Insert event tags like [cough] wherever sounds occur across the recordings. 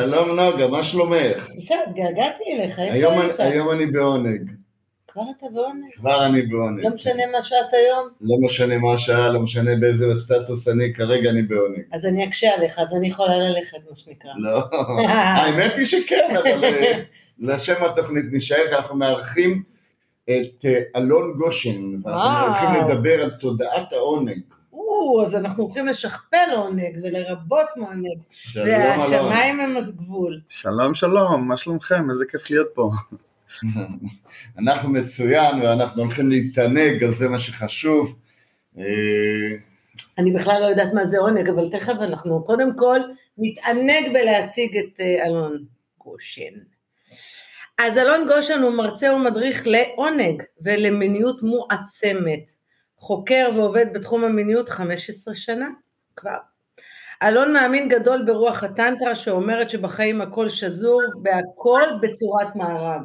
שלום נוגה, מה שלומך? בסדר, התגעגעתי אליך, איפה היום, היית? היום אני בעונג. כבר אתה בעונג? כבר אני בעונג. לא משנה מה שעת היום? לא משנה מה השעה, לא משנה באיזה סטטוס אני, כרגע אני בעונג. אז אני אקשה עליך, אז אני יכולה ללכת, מה שנקרא. לא, [laughs] האמת היא שכן, אבל אה, לשם התוכנית נשאר, אנחנו מארחים את אה, אלון גושן, ואנחנו. הולכים לדבר על תודעת העונג. או, אז אנחנו הולכים לשכפל עונג ולרבות מעונג. שלום אלון. והשמיים הם הגבול. שלום שלום, מה שלומכם? איזה כיף להיות פה. [laughs] אנחנו מצוין, ואנחנו הולכים להתענג, אז זה מה שחשוב. אה, אני בכלל לא יודעת מה זה עונג, אבל תכף אנחנו קודם כל נתענג בלהציג את אה, אלון גושן. אז אלון גושן הוא מרצה ומדריך לעונג ולמיניות מועצמת. חוקר ועובד בתחום המיניות 15 שנה כבר. אלון מאמין גדול ברוח הטנטרה שאומרת שבחיים הכל שזור והכל בצורת מארג.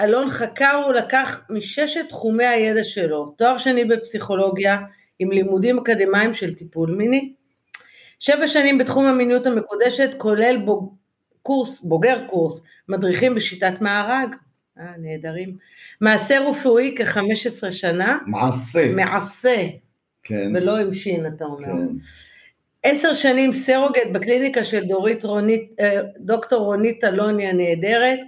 אלון חקר ולקח מששת תחומי הידע שלו, תואר שני בפסיכולוגיה עם לימודים אקדמיים של טיפול מיני, שבע שנים בתחום המיניות המקודשת כולל בוג... קורס, בוגר קורס, מדריכים בשיטת מארג, אה, נהדרים, מעשה רפואי כ-15 שנה, מעשה. מעשה, כן. ולא עם שין אתה אומר. כן. עשר שנים סרוגט בקליניקה של דורית רונית, אה, דוקטור רונית אלוני הנהדרת,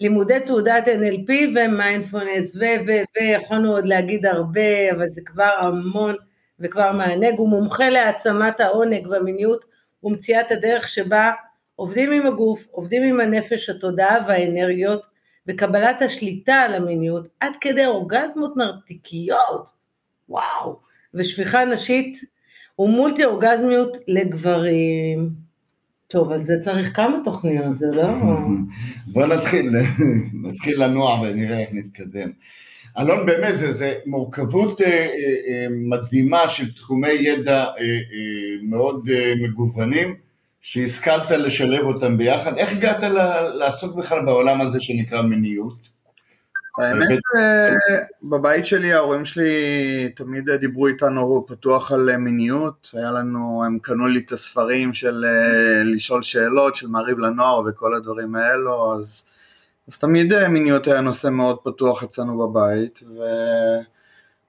לימודי תעודת NLP ומיינדפולנס ו ו ויכולנו עוד להגיד הרבה, אבל זה כבר המון וכבר מענג, הוא מומחה להעצמת העונג והמיניות ומציאת הדרך שבה עובדים עם הגוף, עובדים עם הנפש, התודעה והאנרגיות, וקבלת השליטה על המיניות עד כדי אורגזמות נרתיקיות, וואו, ושפיכה נשית ומולטי אורגזמיות לגברים. טוב, על זה צריך כמה תוכניות, זה לא... [laughs] בוא נתחיל, [laughs] נתחיל לנוע ונראה איך נתקדם. אלון, באמת, זה, זה מורכבות אה, אה, אה, מדהימה של תחומי ידע אה, אה, מאוד אה, מגוונים, שהשכלת לשלב אותם ביחד. איך הגעת לעסוק בכלל בעולם הזה שנקרא מיניות? האמת, אה, בבית שלי ההורים שלי תמיד דיברו איתנו פתוח על אה, מיניות, היה לנו, הם קנו לי את הספרים של אה, לשאול שאלות, של מעריב לנוער וכל הדברים האלו, אז, אז תמיד מיניות היה נושא מאוד פתוח אצלנו בבית,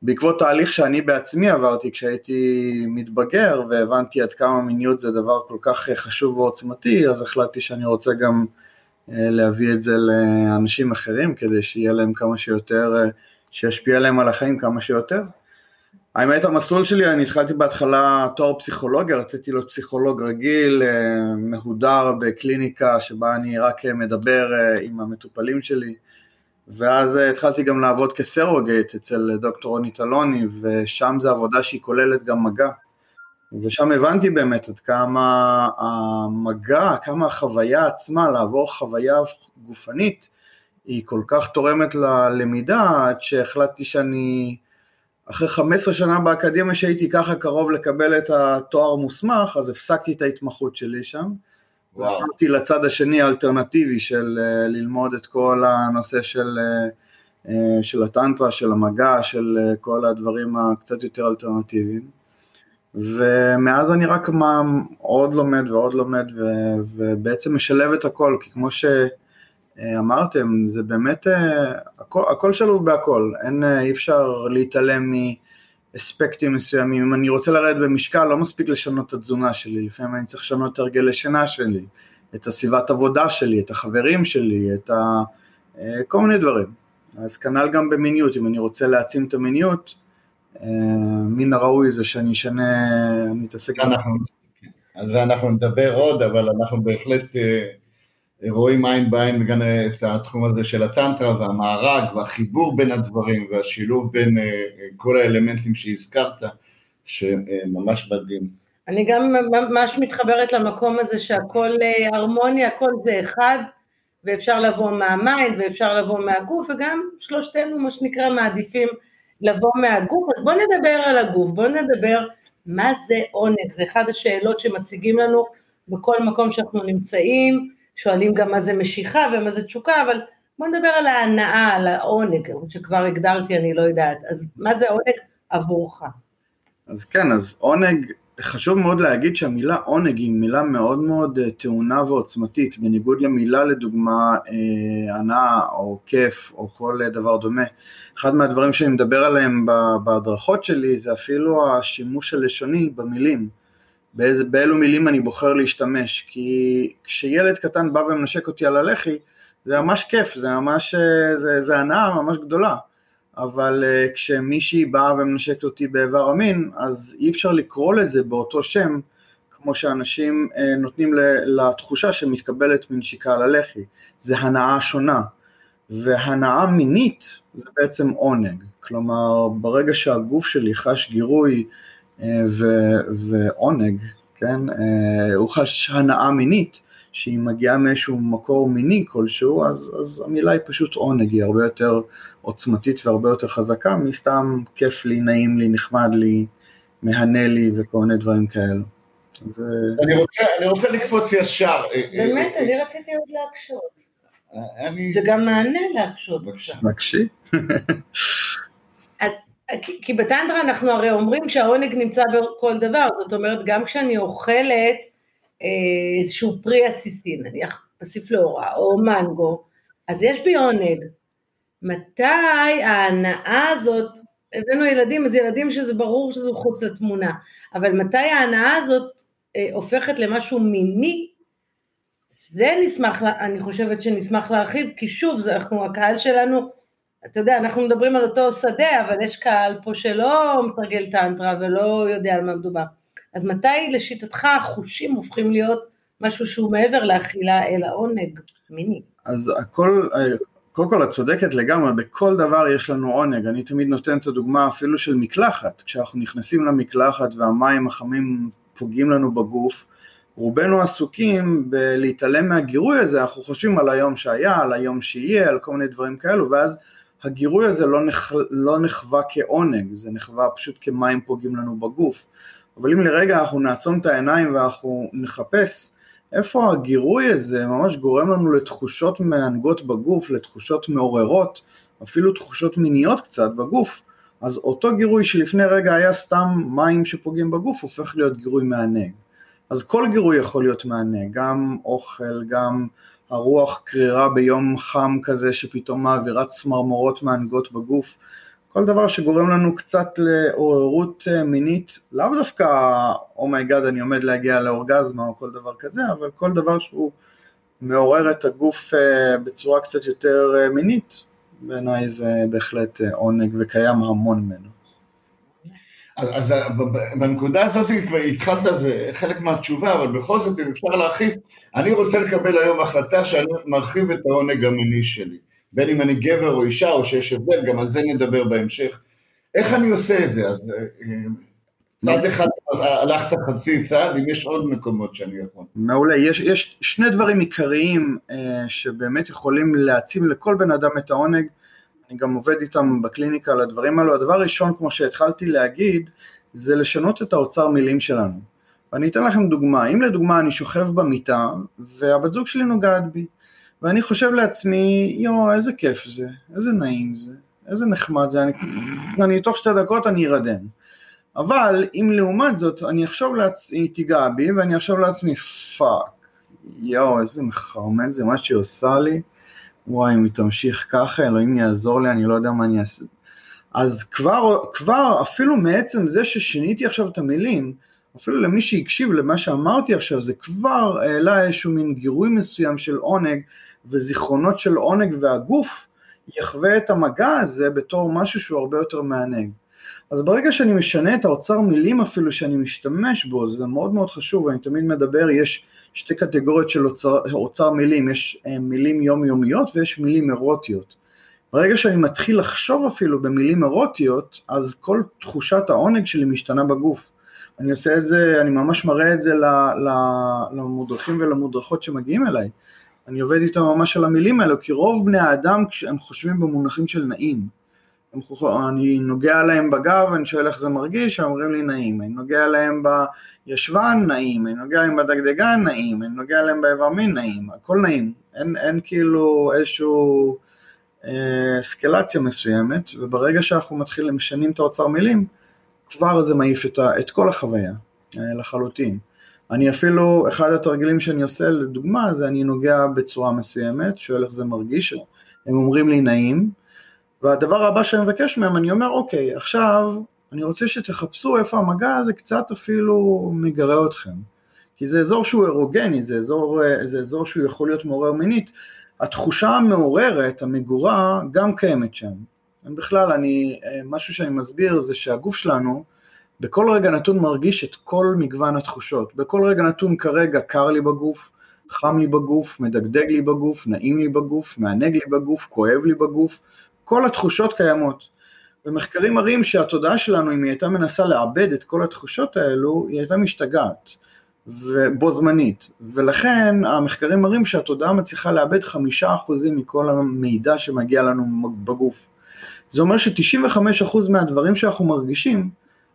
ובעקבות תהליך שאני בעצמי עברתי כשהייתי מתבגר והבנתי עד כמה מיניות זה דבר כל כך אה, חשוב ועוצמתי, אז החלטתי שאני רוצה גם אה, להביא את זה לאנשים אחרים כדי שיהיה להם כמה שיותר, אה, שישפיע עליהם על החיים כמה שיותר. האמת המסלול שלי, אני התחלתי בהתחלה תואר פסיכולוגיה, רציתי להיות פסיכולוג רגיל, מהודר בקליניקה שבה אני רק מדבר עם המטופלים שלי, ואז אה, התחלתי גם לעבוד כסרוגייט אצל דוקטור רונית אלוני, ושם זו עבודה שהיא כוללת גם מגע. ושם הבנתי באמת עד כמה המגע, כמה החוויה עצמה, לעבור חוויה גופנית, היא כל כך תורמת ללמידה, עד שהחלטתי שאני, אחרי 15 שנה באקדמיה שהייתי ככה קרוב לקבל את התואר המוסמך, אז הפסקתי את ההתמחות שלי שם. וואו. ועברתי לצד השני האלטרנטיבי של אה, ללמוד את כל הנושא של, אה, אה, של הטנטרה, של המגע, של כל הדברים הקצת יותר אלטרנטיביים. ומאז אני רק מה, עוד לומד ועוד לומד ו, ובעצם משלב את הכל, כי כמו שאמרתם, זה באמת, הכל, הכל שלוב בהכל, אין, אי אפשר להתעלם מאספקטים מסוימים, אם אני רוצה לרדת במשקל לא מספיק לשנות את התזונה שלי, לפעמים אני צריך לשנות את הרגלי שינה שלי, את הסביבת עבודה שלי, את החברים שלי, את ה... אה, כל מיני דברים. אז כנ"ל גם במיניות, אם אני רוצה להעצים את המיניות, אה, מן הראוי זה שאני אשנה, אני אתעסק... אנחנו, על זה אנחנו נדבר עוד, אבל אנחנו בהחלט אה, רואים עין בעין גם את התחום הזה של הטנטרה והמארג והחיבור בין הדברים והשילוב בין אה, כל האלמנטים שהזכרת, שממש מדהים. אני גם ממש מתחברת למקום הזה שהכל אה, הרמוניה, הכל זה אחד, ואפשר לבוא מהמיינד ואפשר לבוא מהגוף, וגם שלושתנו מה שנקרא מעדיפים לבוא מהגוף, אז בואו נדבר על הגוף, בואו נדבר מה זה עונג, זה אחת השאלות שמציגים לנו בכל מקום שאנחנו נמצאים, שואלים גם מה זה משיכה ומה זה תשוקה, אבל בואו נדבר על ההנאה, על העונג, שכבר הגדרתי, אני לא יודעת, אז מה זה עונג עבורך? אז כן, אז עונג חשוב מאוד להגיד שהמילה עונג היא מילה מאוד מאוד אה, טעונה ועוצמתית, בניגוד למילה לדוגמה אה, הנאה או כיף או כל אה, דבר דומה. אחד מהדברים שאני מדבר עליהם בהדרכות שלי זה אפילו השימוש הלשוני במילים. באיזה, באילו מילים אני בוחר להשתמש, כי כשילד קטן בא ומנשק אותי על הלחי, זה ממש כיף, זה ממש, זה, זה הנאה ממש גדולה. אבל uh, כשמישהי באה ומנשקת אותי באיבר המין, אז אי אפשר לקרוא לזה באותו שם, כמו שאנשים uh, נותנים לתחושה שמתקבלת מנשיקה על הלחי. זה הנאה שונה. והנאה מינית זה בעצם עונג. כלומר, ברגע שהגוף שלי חש גירוי ו- ועונג, כן, uh, הוא חש הנאה מינית, שהיא מגיעה מאיזשהו מקור מיני כלשהו, אז, אז המילה היא פשוט עונג, היא הרבה יותר עוצמתית והרבה יותר חזקה מסתם כיף לי, נעים לי, נחמד לי, מהנה לי וכל מיני דברים כאלו. ו... אני, רוצה, אני רוצה לקפוץ ישר. אה, אה, באמת, אה, אני רציתי עוד להקשות. אני... זה גם מענה להקשות. בבקשה. בבקשה. אז כי בטנדרה אנחנו הרי אומרים שהעונג נמצא בכל דבר, זאת אומרת גם כשאני אוכלת איזשהו פרי עסיסי, נניח בספלורה או מנגו, אז יש בי עונג, מתי ההנאה הזאת, הבאנו ילדים, אז ילדים שזה ברור שזה חוץ לתמונה, אבל מתי ההנאה הזאת אה, הופכת למשהו מיני, זה נשמח, אני חושבת שנשמח להרחיב, כי שוב, זה אנחנו, הקהל שלנו, אתה יודע, אנחנו מדברים על אותו שדה, אבל יש קהל פה שלא מתרגל טנטרה ולא יודע על מה מדובר. אז מתי לשיטתך החושים הופכים להיות משהו שהוא מעבר לאכילה אלא עונג מיני? אז הכל, קודם כל את צודקת לגמרי, בכל דבר יש לנו עונג, אני תמיד נותן את הדוגמה אפילו של מקלחת, כשאנחנו נכנסים למקלחת והמים החמים פוגעים לנו בגוף, רובנו עסוקים בלהתעלם מהגירוי הזה, אנחנו חושבים על היום שהיה, על היום שיהיה, על כל מיני דברים כאלו, ואז הגירוי הזה לא, נח, לא נחווה כעונג, זה נחווה פשוט כמים פוגעים לנו בגוף. אבל אם לרגע אנחנו נעצום את העיניים ואנחנו נחפש איפה הגירוי הזה ממש גורם לנו לתחושות מענגות בגוף, לתחושות מעוררות, אפילו תחושות מיניות קצת בגוף, אז אותו גירוי שלפני רגע היה סתם מים שפוגעים בגוף, הופך להיות גירוי מענג. אז כל גירוי יכול להיות מענג, גם אוכל, גם הרוח קרירה ביום חם כזה שפתאום מעבירה צמרמורות מענגות בגוף, כל דבר שגורם לנו קצת לעוררות אה, מינית, לאו דווקא oh my god אני עומד להגיע לאורגזמה או כל דבר כזה, אבל כל דבר שהוא מעורר את הגוף אה, בצורה קצת יותר אה, מינית, בעיניי זה בהחלט עונג וקיים המון ממנו. אז, אז בנקודה הזאת כבר התחלת, זה חלק מהתשובה, אבל בכל זאת אם אפשר להרחיב, אני רוצה לקבל היום החלטה שאני מרחיב את העונג המיני שלי. בין אם אני גבר או אישה או שיש הבדל, גם על זה נדבר בהמשך. איך אני עושה את זה? אז אה, צעד אחד הלכת חצי צעד, אם יש עוד מקומות שאני יכול. מעולה, יש, יש שני דברים עיקריים אה, שבאמת יכולים להעצים לכל בן אדם את העונג, אני גם עובד איתם בקליניקה על הדברים האלו. הדבר הראשון, כמו שהתחלתי להגיד, זה לשנות את האוצר מילים שלנו. ואני אתן לכם דוגמה, אם לדוגמה אני שוכב במיטה והבת זוג שלי נוגעת בי, ואני חושב לעצמי, יואו, איזה כיף זה, איזה נעים זה, איזה נחמד זה, אני, אני תוך שתי דקות אני ארדם. אבל אם לעומת זאת אני אחשוב לעצמי, היא תיגע בי ואני אחשוב לעצמי, fuck, יואו, איזה מחרמן זה מה שהיא עושה לי, וואי, אם היא תמשיך ככה, אלוהים יעזור לי, אני לא יודע מה אני אעשה. אז כבר, כבר אפילו מעצם זה ששיניתי עכשיו את המילים, אפילו למי שהקשיב למה שאמרתי עכשיו, זה כבר העלה איזשהו מין גירוי מסוים של עונג, וזיכרונות של עונג והגוף יחווה את המגע הזה בתור משהו שהוא הרבה יותר מענג. אז ברגע שאני משנה את האוצר מילים אפילו שאני משתמש בו, זה מאוד מאוד חשוב, אני תמיד מדבר, יש שתי קטגוריות של אוצר, אוצר מילים, יש אה, מילים יומיומיות ויש מילים אירוטיות. ברגע שאני מתחיל לחשוב אפילו במילים אירוטיות, אז כל תחושת העונג שלי משתנה בגוף. אני עושה את זה, אני ממש מראה את זה למודרכים ולמודרכות שמגיעים אליי. אני עובד איתם ממש על המילים האלו, כי רוב בני האדם, הם חושבים במונחים של נעים. אני נוגע להם בגב, אני שואל איך זה מרגיש, הם אומרים לי נעים. אני נוגע להם בישבן, נעים. אני נוגע להם בדגדגן, נעים. אני נוגע להם באיבר מין, נעים. הכל נעים. אין, אין כאילו איזשהו אה, אסקלציה מסוימת, וברגע שאנחנו מתחילים, משנים את האוצר מילים, כבר זה מעיף את, ה, את כל החוויה אה, לחלוטין. אני אפילו, אחד התרגילים שאני עושה לדוגמה, זה אני נוגע בצורה מסוימת, שואל איך זה מרגיש, הם אומרים לי נעים, והדבר הבא שאני מבקש מהם, אני אומר, אוקיי, עכשיו אני רוצה שתחפשו איפה המגע הזה קצת אפילו מגרה אתכם. כי זה אזור שהוא אירוגני, זה אזור, זה אזור שהוא יכול להיות מעורר מינית. התחושה המעוררת, המגורה, גם קיימת שם. בכלל, אני, משהו שאני מסביר זה שהגוף שלנו, בכל רגע נתון מרגיש את כל מגוון התחושות. בכל רגע נתון כרגע קר לי בגוף, חם לי בגוף, מדגדג לי בגוף, נעים לי בגוף, מענג לי בגוף, כואב לי בגוף, כל התחושות קיימות. ומחקרים מראים שהתודעה שלנו, אם היא הייתה מנסה לעבד את כל התחושות האלו, היא הייתה משתגעת, ובו זמנית. ולכן המחקרים מראים שהתודעה מצליחה לאבד חמישה אחוזים מכל המידע שמגיע לנו בגוף. זה אומר ש-95% מהדברים שאנחנו מרגישים,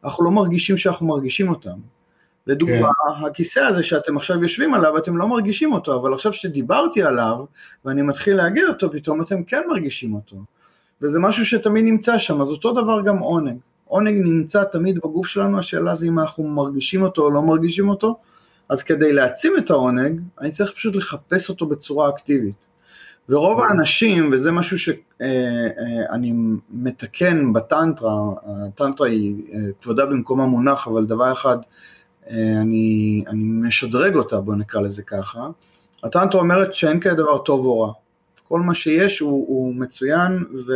אנחנו לא מרגישים שאנחנו מרגישים אותם. לדוגמה, כן. הכיסא הזה שאתם עכשיו יושבים עליו, אתם לא מרגישים אותו, אבל עכשיו שדיברתי עליו, ואני מתחיל להגיד אותו, פתאום אתם כן מרגישים אותו. וזה משהו שתמיד נמצא שם, אז אותו דבר גם עונג. עונג נמצא תמיד בגוף שלנו, השאלה זה אם אנחנו מרגישים אותו או לא מרגישים אותו, אז כדי להעצים את העונג, אני צריך פשוט לחפש אותו בצורה אקטיבית. ורוב האנשים, וזה משהו שאני אה, אה, מתקן בטנטרה, הטנטרה היא אה, כבודה במקומה מונח, אבל דבר אחד, אני, אני משדרג אותה, בוא נקרא לזה ככה, הטנטרה אומרת שאין כזה דבר טוב או רע. כל מה שיש הוא, הוא מצוין, ו,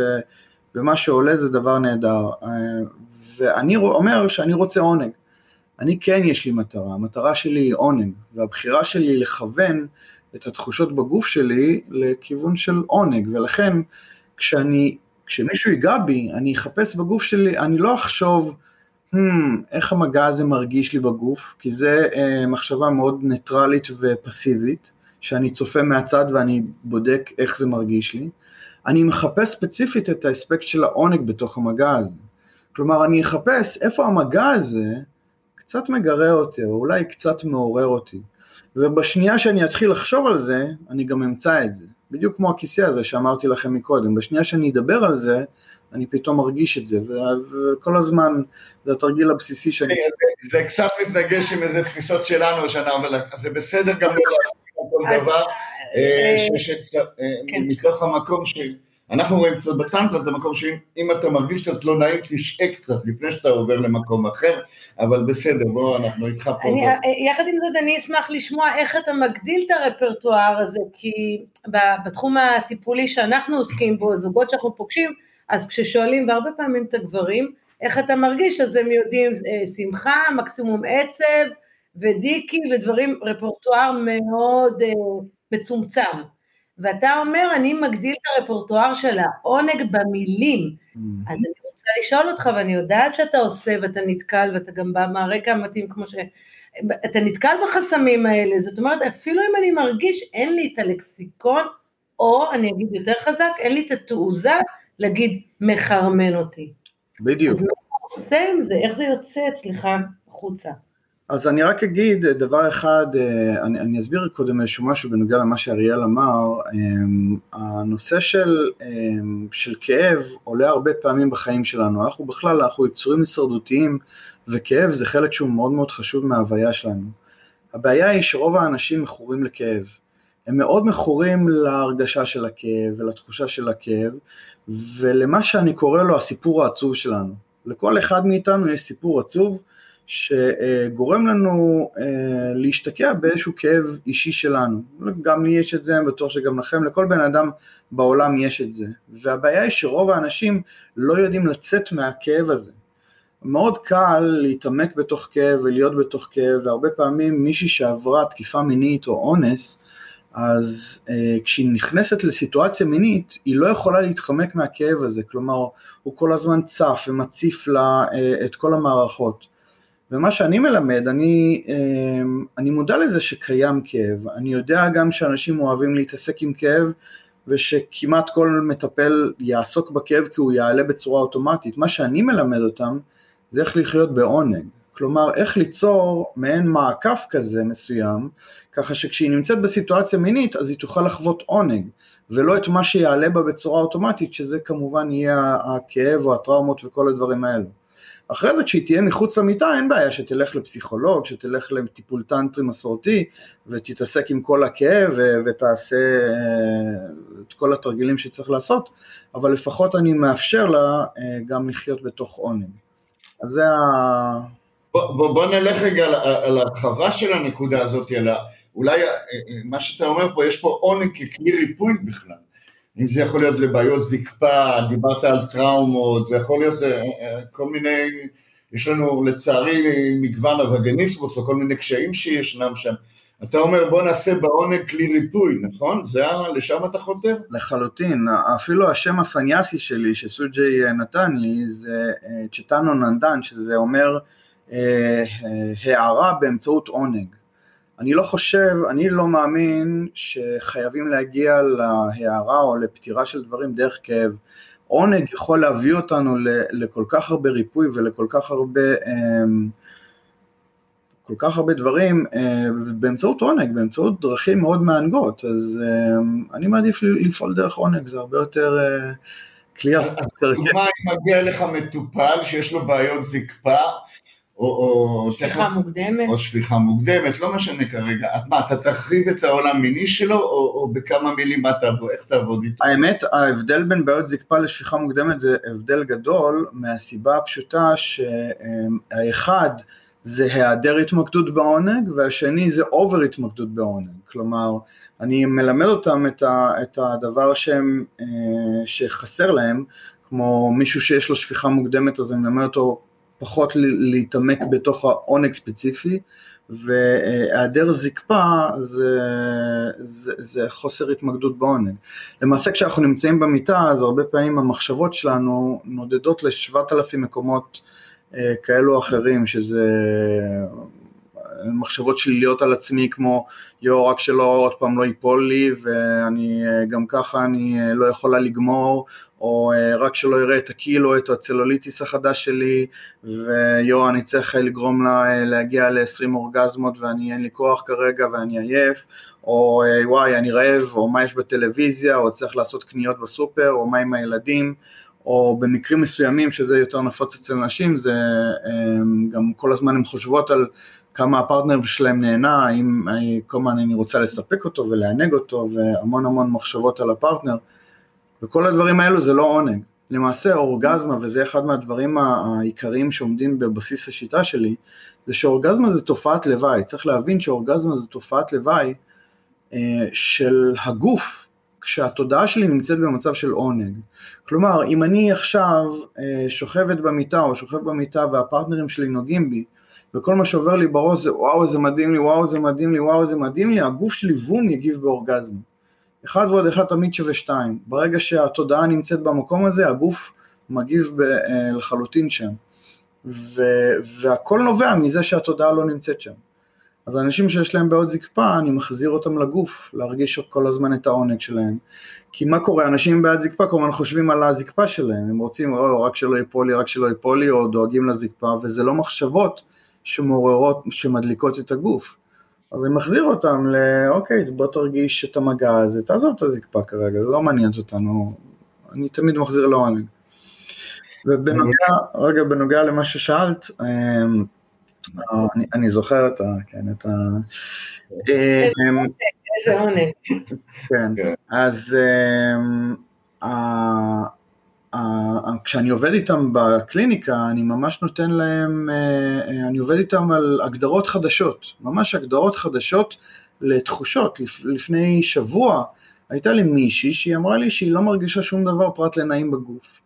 ומה שעולה זה דבר נהדר. ואני אומר שאני רוצה עונג. אני כן יש לי מטרה, המטרה שלי היא עונג, והבחירה שלי לכוון את התחושות בגוף שלי לכיוון של עונג, ולכן כשאני, כשמישהו ייגע בי, אני אחפש בגוף שלי, אני לא אחשוב, hmm, איך המגע הזה מרגיש לי בגוף, כי זה אה, מחשבה מאוד ניטרלית ופסיבית, שאני צופה מהצד ואני בודק איך זה מרגיש לי. אני מחפש ספציפית את האספקט של העונג בתוך המגע הזה. כלומר, אני אחפש איפה המגע הזה קצת מגרה אותי, או אולי קצת מעורר אותי. ובשנייה שאני אתחיל לחשוב על זה, אני גם אמצא את זה. בדיוק כמו הכיסא הזה שאמרתי לכם מקודם, בשנייה שאני אדבר על זה, אני פתאום מרגיש את זה, וכל הזמן זה התרגיל הבסיסי שאני... זה קצת מתנגש עם איזה תפיסות שלנו, אבל זה בסדר גם לא לעשות כל דבר, אה, אה, כן. מתוך המקום ש... אנחנו רואים קצת בסטנדרט, זה מקום שאם אתה מרגיש קצת לא נעים, תשעה קצת לפני שאתה עובר למקום אחר, אבל בסדר, בוא, אנחנו איתך פה. אני, אה, יחד עם זאת, אני אשמח לשמוע איך אתה מגדיל את הרפרטואר הזה, כי בתחום הטיפולי שאנחנו עוסקים בו, זוגות שאנחנו פוגשים, אז כששואלים, והרבה פעמים את הגברים, איך אתה מרגיש, אז הם יודעים אה, שמחה, מקסימום עצב, ודיקי, ודברים, רפרטואר מאוד אה, מצומצם. ואתה אומר, אני מגדיל את הרפרטואר של העונג במילים. Mm-hmm. אז אני רוצה לשאול אותך, ואני יודעת שאתה עושה ואתה נתקל, ואתה גם בא מהרקע המתאים כמו ש... אתה נתקל בחסמים האלה, זאת אומרת, אפילו אם אני מרגיש, אין לי את הלקסיקון, או אני אגיד יותר חזק, אין לי את התעוזה להגיד, מחרמן אותי. בדיוק. אז מה אתה עושה עם זה? איך זה יוצא אצלך החוצה? אז אני רק אגיד דבר אחד, אה, אני, אני אסביר קודם איזשהו משהו בנוגע למה שאריאל אמר, אמ, הנושא של, אמ, של כאב עולה הרבה פעמים בחיים שלנו, אנחנו בכלל, אנחנו יצורים הישרדותיים וכאב זה חלק שהוא מאוד מאוד חשוב מההוויה שלנו. הבעיה היא שרוב האנשים מכורים לכאב, הם מאוד מכורים להרגשה של הכאב ולתחושה של הכאב ולמה שאני קורא לו הסיפור העצוב שלנו. לכל אחד מאיתנו יש סיפור עצוב שגורם לנו אה, להשתקע באיזשהו כאב אישי שלנו. גם לי יש את זה, אני בטוח שגם לכם, לכל בן אדם בעולם יש את זה. והבעיה היא שרוב האנשים לא יודעים לצאת מהכאב הזה. מאוד קל להתעמק בתוך כאב ולהיות בתוך כאב, והרבה פעמים מישהי שעברה תקיפה מינית או אונס, אז אה, כשהיא נכנסת לסיטואציה מינית, היא לא יכולה להתחמק מהכאב הזה, כלומר, הוא כל הזמן צף ומציף לה אה, את כל המערכות. ומה שאני מלמד, אני, אמ, אני מודע לזה שקיים כאב, אני יודע גם שאנשים אוהבים להתעסק עם כאב ושכמעט כל מטפל יעסוק בכאב כי הוא יעלה בצורה אוטומטית, מה שאני מלמד אותם זה איך לחיות בעונג, כלומר איך ליצור מעין מעקף כזה מסוים, ככה שכשהיא נמצאת בסיטואציה מינית אז היא תוכל לחוות עונג, ולא את מה שיעלה בה בצורה אוטומטית, שזה כמובן יהיה הכאב או הטראומות וכל הדברים האלו. אחרי זה כשהיא תהיה מחוץ למיטה אין בעיה שתלך לפסיכולוג, שתלך לטיפול טנטרי מסורתי ותתעסק עם כל הכאב ותעשה אה, את כל התרגילים שצריך לעשות, אבל לפחות אני מאפשר לה אה, גם לחיות בתוך עונג. אז זה ה... בוא, בוא, בוא נלך רגע על, על הרחבה של הנקודה הזאת, על אולי אה, מה שאתה אומר פה, יש פה עונג ככלי ריפוי בכלל. אם זה יכול להיות לבעיות זקפה, דיברת על טראומות, זה יכול להיות אה, אה, כל מיני, יש לנו לצערי מגוון אבגניסמות וכל מיני קשיים שישנם שם. אתה אומר בוא נעשה בעונג כלי ריפוי, נכון? זה לשם אתה חותר? לחלוטין, אפילו השם הסניאסי שלי שסוג'י נתן לי זה צ'טנו ננדן, שזה אומר הערה באמצעות עונג. אני לא חושב, אני לא מאמין שחייבים להגיע להערה או לפתירה של דברים דרך כאב. עונג יכול להביא אותנו לכל כך הרבה ריפוי ולכל כך הרבה, אמ, כל כך הרבה דברים אה, באמצעות עונג, באמצעות דרכים מאוד מענגות, אז אמ, אני מעדיף לפעול דרך עונג, זה הרבה יותר כלי... אז דוגמה אם מגיע לך מטופל שיש לו בעיות זקפה, או, או שפיכה מוקדמת. או שפיכה מוקדמת, לא משנה כרגע. מה, אתה תרחיב את העולם מיני שלו, או, או בכמה מילים מה תעבוד, איך תעבוד איתו? האמת, ההבדל בין בעיות זקפה לשפיכה מוקדמת זה הבדל גדול, מהסיבה הפשוטה שהאחד זה היעדר התמקדות בעונג, והשני זה אובר התמקדות בעונג. כלומר, אני מלמד אותם את, ה, את הדבר שהם, אה, שחסר להם, כמו מישהו שיש לו שפיכה מוקדמת, אז אני מלמד אותו פחות להתעמק בתוך העונג ספציפי, והיעדר זקפה זה, זה, זה חוסר התמקדות בעונג. למעשה כשאנחנו נמצאים במיטה, אז הרבה פעמים המחשבות שלנו נודדות לשבעת אלפים מקומות אה, כאלו או אחרים, שזה מחשבות שליליות על עצמי כמו יואו רק שלא עוד פעם לא ייפול לי ואני אה, גם ככה אני אה, לא יכולה לגמור או אה, רק שלא יראה את הקילו, את הצלוליטיס החדש שלי, ויואו, אני צריך לגרום לה להגיע ל-20 אורגזמות ואני אין לי כוח כרגע ואני עייף, או וואי, אני רעב, או מה יש בטלוויזיה, או צריך לעשות קניות בסופר, או מה עם הילדים, או במקרים מסוימים שזה יותר נפוץ אצל נשים, זה גם כל הזמן הן חושבות על כמה הפרטנר שלהם נהנה, האם כל הזמן אני רוצה לספק אותו ולענג אותו, והמון המון מחשבות על הפרטנר. וכל הדברים האלו זה לא עונג. למעשה אורגזמה, וזה אחד מהדברים העיקריים שעומדים בבסיס השיטה שלי, זה שאורגזמה זה תופעת לוואי. צריך להבין שאורגזמה זה תופעת לוואי אה, של הגוף, כשהתודעה שלי נמצאת במצב של עונג. כלומר, אם אני עכשיו אה, שוכבת במיטה או שוכב במיטה והפרטנרים שלי נוגעים בי, וכל מה שעובר לי בראש זה וואו זה מדהים לי, וואו זה מדהים לי, וואו זה מדהים לי, הגוף שלי וום יגיב באורגזמה. אחד ועוד אחד תמיד שווה שתיים. ברגע שהתודעה נמצאת במקום הזה, הגוף מגיב ב, אה, לחלוטין שם. ו, והכל נובע מזה שהתודעה לא נמצאת שם. אז אנשים שיש להם בעיות זקפה, אני מחזיר אותם לגוף, להרגיש כל הזמן את העונג שלהם. כי מה קורה, אנשים עם בעיית זקפה כמובן חושבים על הזקפה שלהם, הם רוצים, או, רק שלא ייפול לי, רק שלא ייפול לי, או דואגים לזקפה, וזה לא מחשבות שמעוררות, שמדליקות את הגוף. אז אני מחזיר אותם ל... אוקיי, בוא תרגיש את המגע הזה, תעזוב את הזקפה כרגע, זה לא מעניין אותנו, אני תמיד מחזיר לעונג. ובנוגע, רגע, בנוגע למה ששאלת, אמ, אני, אני זוכר את ה... כן, את ה... אמ, איזה עונג. כן, כן. אז אמ, כשאני עובד איתם בקליניקה, אני ממש נותן להם, אה, אה, אני עובד איתם על הגדרות חדשות, ממש הגדרות חדשות לתחושות. לפני שבוע הייתה לי מישהי שהיא אמרה לי שהיא לא מרגישה שום דבר פרט לנעים בגוף.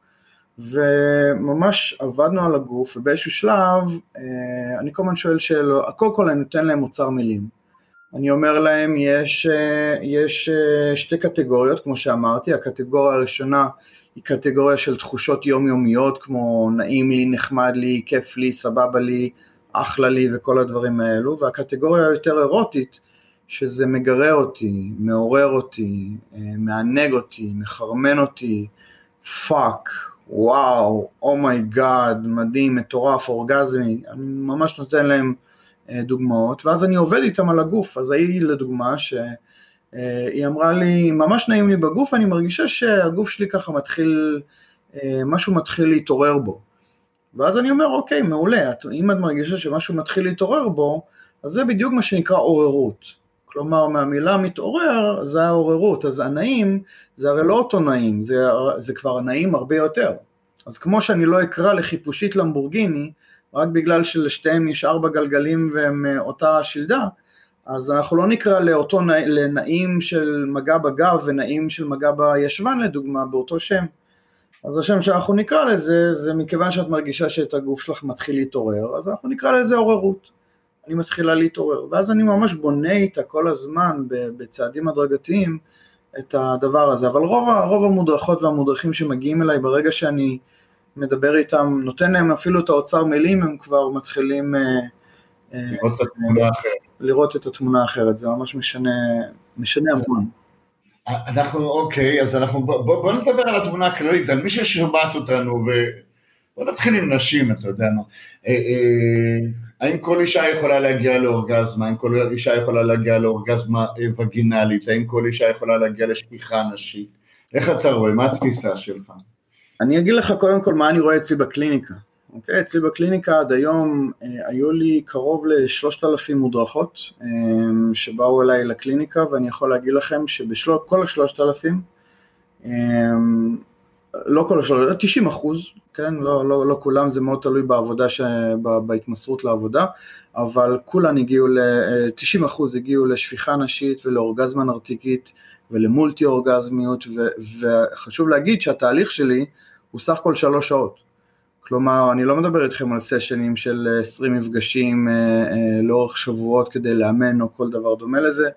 וממש עבדנו על הגוף, ובאיזשהו שלב אה, אני כל הזמן שואל שאלות, קודם כל אני נותן להם אוצר מילים. אני אומר להם, יש, יש שתי קטגוריות, כמו שאמרתי, הקטגוריה הראשונה היא קטגוריה של תחושות יומיומיות כמו נעים לי, נחמד לי, כיף לי, סבבה לי, אחלה לי וכל הדברים האלו, והקטגוריה היותר אירוטית, שזה מגרה אותי, מעורר אותי, אה, מענג אותי, מחרמן אותי, fuck, וואו, oh my god, מדהים, מטורף, אורגזמי, אני ממש נותן להם אה, דוגמאות, ואז אני עובד איתם על הגוף, אז היא לדוגמה שהיא אה, אמרה לי, ממש נעים לי בגוף, אני מרגישה שהגוף שלי ככה מתחיל, משהו מתחיל להתעורר בו. ואז אני אומר, אוקיי, מעולה, אם את מרגישה שמשהו מתחיל להתעורר בו, אז זה בדיוק מה שנקרא עוררות. כלומר, מהמילה מתעורר זה העוררות, אז הנעים זה הרי לא אותו נעים, זה, זה כבר הנעים הרבה יותר. אז כמו שאני לא אקרא לחיפושית למבורגיני, רק בגלל שלשתיהם יש ארבע גלגלים והם אה, אותה שלדה, אז אנחנו לא נקרא לאותו לנעים של מגע בגב ונעים של מגע בישבן לדוגמה, באותו שם. אז השם שאנחנו נקרא לזה, זה מכיוון שאת מרגישה שאת הגוף שלך מתחיל להתעורר, אז אנחנו נקרא לזה עוררות. אני מתחילה להתעורר, ואז אני ממש בונה איתה כל הזמן בצעדים הדרגתיים את הדבר הזה, אבל רוב, רוב המודרכות והמודרכים שמגיעים אליי ברגע שאני מדבר איתם, נותן להם אפילו את האוצר מילים, הם כבר מתחילים אה, אה, לראות את התמונה האחרת. לראות את התמונה האחרת, זה ממש משנה, משנה המון. אנחנו, אוקיי, אז אנחנו, בוא, בוא נדבר על התמונה הכללית, על מי ששומעת אותנו, ובוא נתחיל עם נשים, אתה יודע מה. אה, האם כל אישה יכולה להגיע לאורגזמה, האם כל אישה יכולה להגיע לאורגזמה וגינלית, האם כל אישה יכולה להגיע לשפיכה נשית, איך אתה רואה, מה התפיסה שלך? אני אגיד לך קודם כל מה אני רואה אצלי בקליניקה. אוקיי, אצלי בקליניקה עד היום אה, היו לי קרוב לשלושת אלפים מודרכות אה, שבאו אליי לקליניקה ואני יכול להגיד לכם שבכל השלושת אלפים אה, לא כל השלוש, 90 אחוז, כן, לא, לא, לא כולם, זה מאוד תלוי בעבודה, ש... בהתמסרות לעבודה, אבל כולן הגיעו, ל... 90 אחוז הגיעו לשפיכה נשית ולאורגזמה נרתיקית ולמולטי אורגזמיות, ו... וחשוב להגיד שהתהליך שלי הוא סך הכל שלוש שעות. כלומר, אני לא מדבר איתכם על סשנים של 20 מפגשים אה, אה, לאורך שבועות כדי לאמן או כל דבר דומה לזה,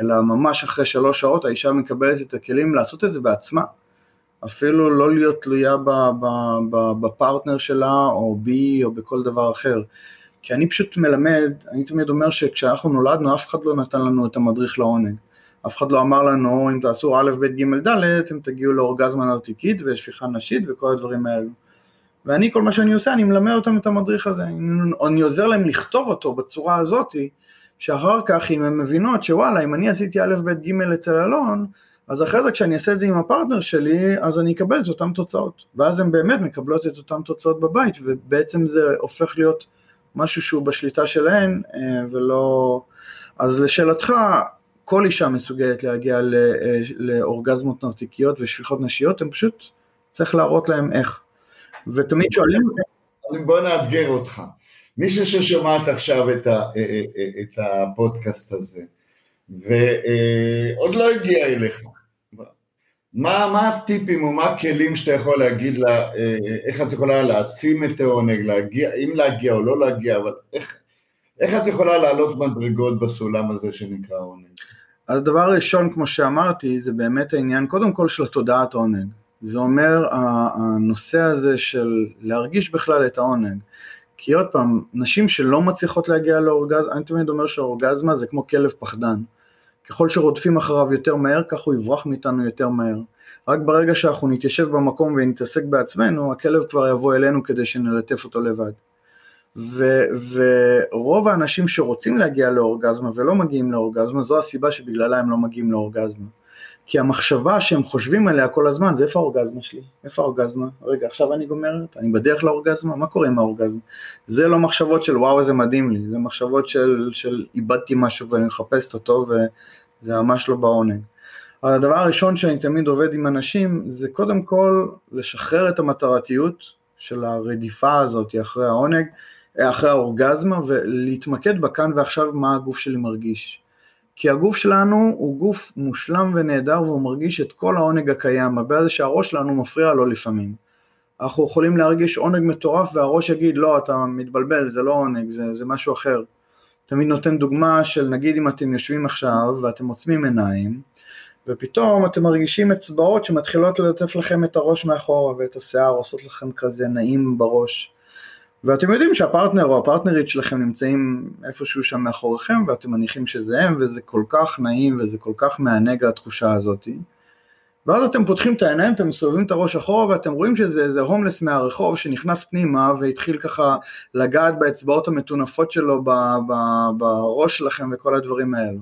אלא ממש אחרי שלוש שעות האישה מקבלת את הכלים לעשות את זה בעצמה. אפילו לא להיות תלויה בפרטנר שלה או בי או בכל דבר אחר. כי אני פשוט מלמד, אני תמיד אומר שכשאנחנו נולדנו אף אחד לא נתן לנו את המדריך לעונג. אף אחד לא אמר לנו אם תעשו א', ב', ג', ד', אתם תגיעו לאורגזמה נרתיקית ושפיכה נשית וכל הדברים האלו. ואני, כל מה שאני עושה, אני מלמד אותם את המדריך הזה. אני עוזר להם לכתוב אותו בצורה הזאתי, שאחר כך אם הן מבינות שוואלה, אם אני עשיתי א', ב', ג' אצל אלון, אז אחרי זה כשאני אעשה את זה עם הפרטנר שלי, אז אני אקבל את אותן תוצאות. ואז הן באמת מקבלות את אותן תוצאות בבית, ובעצם זה הופך להיות משהו שהוא בשליטה שלהן, אה, ולא... אז לשאלתך, כל אישה מסוגלת להגיע אה, לאורגזמות נרתיקיות ושפיכות נשיות, הם פשוט צריך להראות להם איך. ותמיד שואלים. בוא נאתגר אותך. מישהו ששומעת עכשיו את, ה, אה, את הפודקאסט הזה, ועוד לא הגיע אליך, מה, מה הטיפים או מה הכלים שאתה יכול להגיד לה, אה, איך את יכולה להעצים את העונג, להגיע, אם להגיע או לא להגיע, אבל איך, איך את יכולה לעלות מדרגות בסולם הזה שנקרא עונג? הדבר הראשון, כמו שאמרתי, זה באמת העניין, קודם כל של תודעת עונג. זה אומר הנושא הזה של להרגיש בכלל את העונג. כי עוד פעם, נשים שלא מצליחות להגיע לאורגזמה, אני תמיד אומר שאורגזמה זה כמו כלב פחדן. ככל שרודפים אחריו יותר מהר, כך הוא יברח מאיתנו יותר מהר. רק ברגע שאנחנו נתיישב במקום ונתעסק בעצמנו, הכלב כבר יבוא אלינו כדי שנלטף אותו לבד. ו, ורוב האנשים שרוצים להגיע לאורגזמה ולא מגיעים לאורגזמה, זו הסיבה שבגללה הם לא מגיעים לאורגזמה. כי המחשבה שהם חושבים עליה כל הזמן זה איפה האורגזמה שלי? איפה האורגזמה? רגע עכשיו אני גומרת? אני בדרך לאורגזמה? מה קורה עם האורגזמה? זה לא מחשבות של וואו איזה מדהים לי, זה מחשבות של, של איבדתי משהו ואני מחפש אותו וזה ממש לא בעונג. הדבר הראשון שאני תמיד עובד עם אנשים זה קודם כל לשחרר את המטרתיות של הרדיפה הזאת אחרי העונג, אחרי האורגזמה ולהתמקד בכאן ועכשיו מה הגוף שלי מרגיש. כי הגוף שלנו הוא גוף מושלם ונהדר והוא מרגיש את כל העונג הקיים, הבעיה זה שהראש שלנו מפריע לו לפעמים. אנחנו יכולים להרגיש עונג מטורף והראש יגיד לא אתה מתבלבל זה לא עונג זה, זה משהו אחר. תמיד נותן דוגמה של נגיד אם אתם יושבים עכשיו ואתם עוצמים עיניים ופתאום אתם מרגישים אצבעות שמתחילות ללטף לכם את הראש מאחורה ואת השיער עושות לכם כזה נעים בראש ואתם יודעים שהפרטנר או הפרטנרית שלכם נמצאים איפשהו שם מאחוריכם ואתם מניחים שזה הם וזה כל כך נעים וזה כל כך מענג התחושה הזאת. ואז אתם פותחים את העיניים, אתם מסובבים את הראש אחורה ואתם רואים שזה איזה הומלס מהרחוב שנכנס פנימה והתחיל ככה לגעת באצבעות המטונפות שלו ב, ב, בראש שלכם וכל הדברים האלו.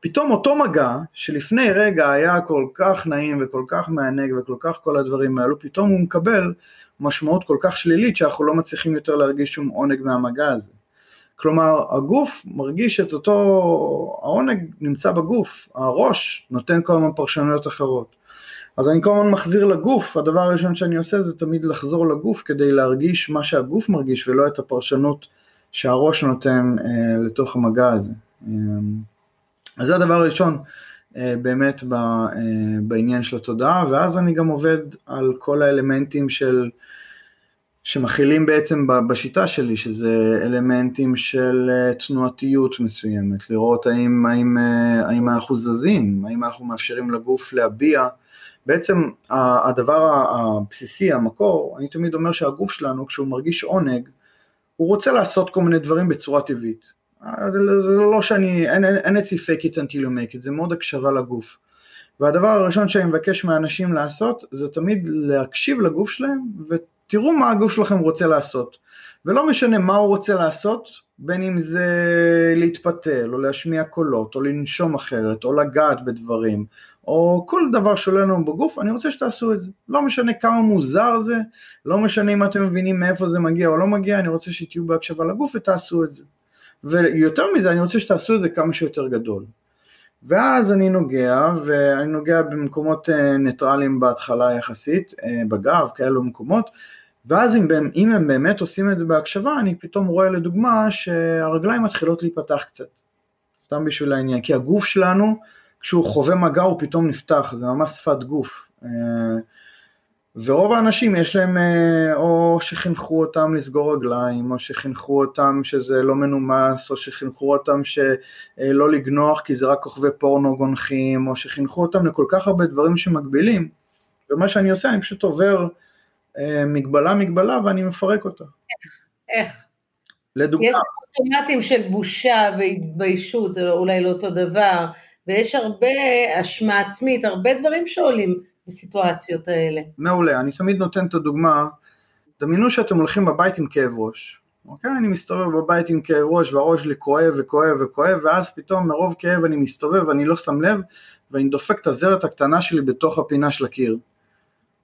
פתאום אותו מגע שלפני רגע היה כל כך נעים וכל כך מענג וכל כך כל הדברים האלו, פתאום הוא מקבל משמעות כל כך שלילית שאנחנו לא מצליחים יותר להרגיש שום עונג מהמגע הזה. כלומר הגוף מרגיש את אותו, העונג נמצא בגוף, הראש נותן כל הזמן פרשנויות אחרות. אז אני כל הזמן מחזיר לגוף, הדבר הראשון שאני עושה זה תמיד לחזור לגוף כדי להרגיש מה שהגוף מרגיש ולא את הפרשנות שהראש נותן אה, לתוך המגע הזה. אה, אז זה הדבר הראשון אה, באמת ב, אה, בעניין של התודעה, ואז אני גם עובד על כל האלמנטים של, שמכילים בעצם בשיטה שלי, שזה אלמנטים של אה, תנועתיות מסוימת, לראות האם, האם, האם אנחנו זזים, האם אנחנו מאפשרים לגוף להביע. בעצם הדבר הבסיסי, המקור, אני תמיד אומר שהגוף שלנו, כשהוא מרגיש עונג, הוא רוצה לעשות כל מיני דברים בצורה טבעית. זה לא שאני, אין, אין, אין אצלי fake it until you make it, זה מאוד הקשבה לגוף. והדבר הראשון שאני מבקש מהאנשים לעשות, זה תמיד להקשיב לגוף שלהם, ותראו מה הגוף שלכם רוצה לעשות. ולא משנה מה הוא רוצה לעשות, בין אם זה להתפתל, או להשמיע קולות, או לנשום אחרת, או לגעת בדברים, או כל דבר שעולה לנו בגוף, אני רוצה שתעשו את זה. לא משנה כמה מוזר זה, לא משנה אם אתם מבינים מאיפה זה מגיע או לא מגיע, אני רוצה שתהיו בהקשבה לגוף ותעשו את זה. ויותר מזה, אני רוצה שתעשו את זה כמה שיותר גדול. ואז אני נוגע, ואני נוגע במקומות אה, ניטרליים בהתחלה יחסית, אה, בגב, כאלו מקומות, ואז אם, אם הם באמת עושים את זה בהקשבה, אני פתאום רואה לדוגמה שהרגליים מתחילות להיפתח קצת. סתם בשביל העניין, כי הגוף שלנו, כשהוא חווה מגע הוא פתאום נפתח, זה ממש שפת גוף. אה, ורוב האנשים יש להם אה, או שחינכו אותם לסגור רגליים, או שחינכו אותם שזה לא מנומס, או שחינכו אותם שלא לגנוח כי זה רק כוכבי פורנו גונחים, או שחינכו אותם לכל כך הרבה דברים שמגבילים, ומה שאני עושה, אני פשוט עובר אה, מגבלה מגבלה ואני מפרק אותה. איך? איך? לדוגמה. יש אוטומטים של בושה והתביישות, זה אולי לא אותו דבר, ויש הרבה אשמה עצמית, הרבה דברים שעולים. בסיטואציות האלה. מעולה, אני תמיד נותן את הדוגמה, דמיינו שאתם הולכים בבית עם כאב ראש, אוקיי? אני מסתובב בבית עם כאב ראש והראש שלי כואב וכואב וכואב ואז פתאום מרוב כאב אני מסתובב ואני לא שם לב ואני דופק את הזרת הקטנה שלי בתוך הפינה של הקיר.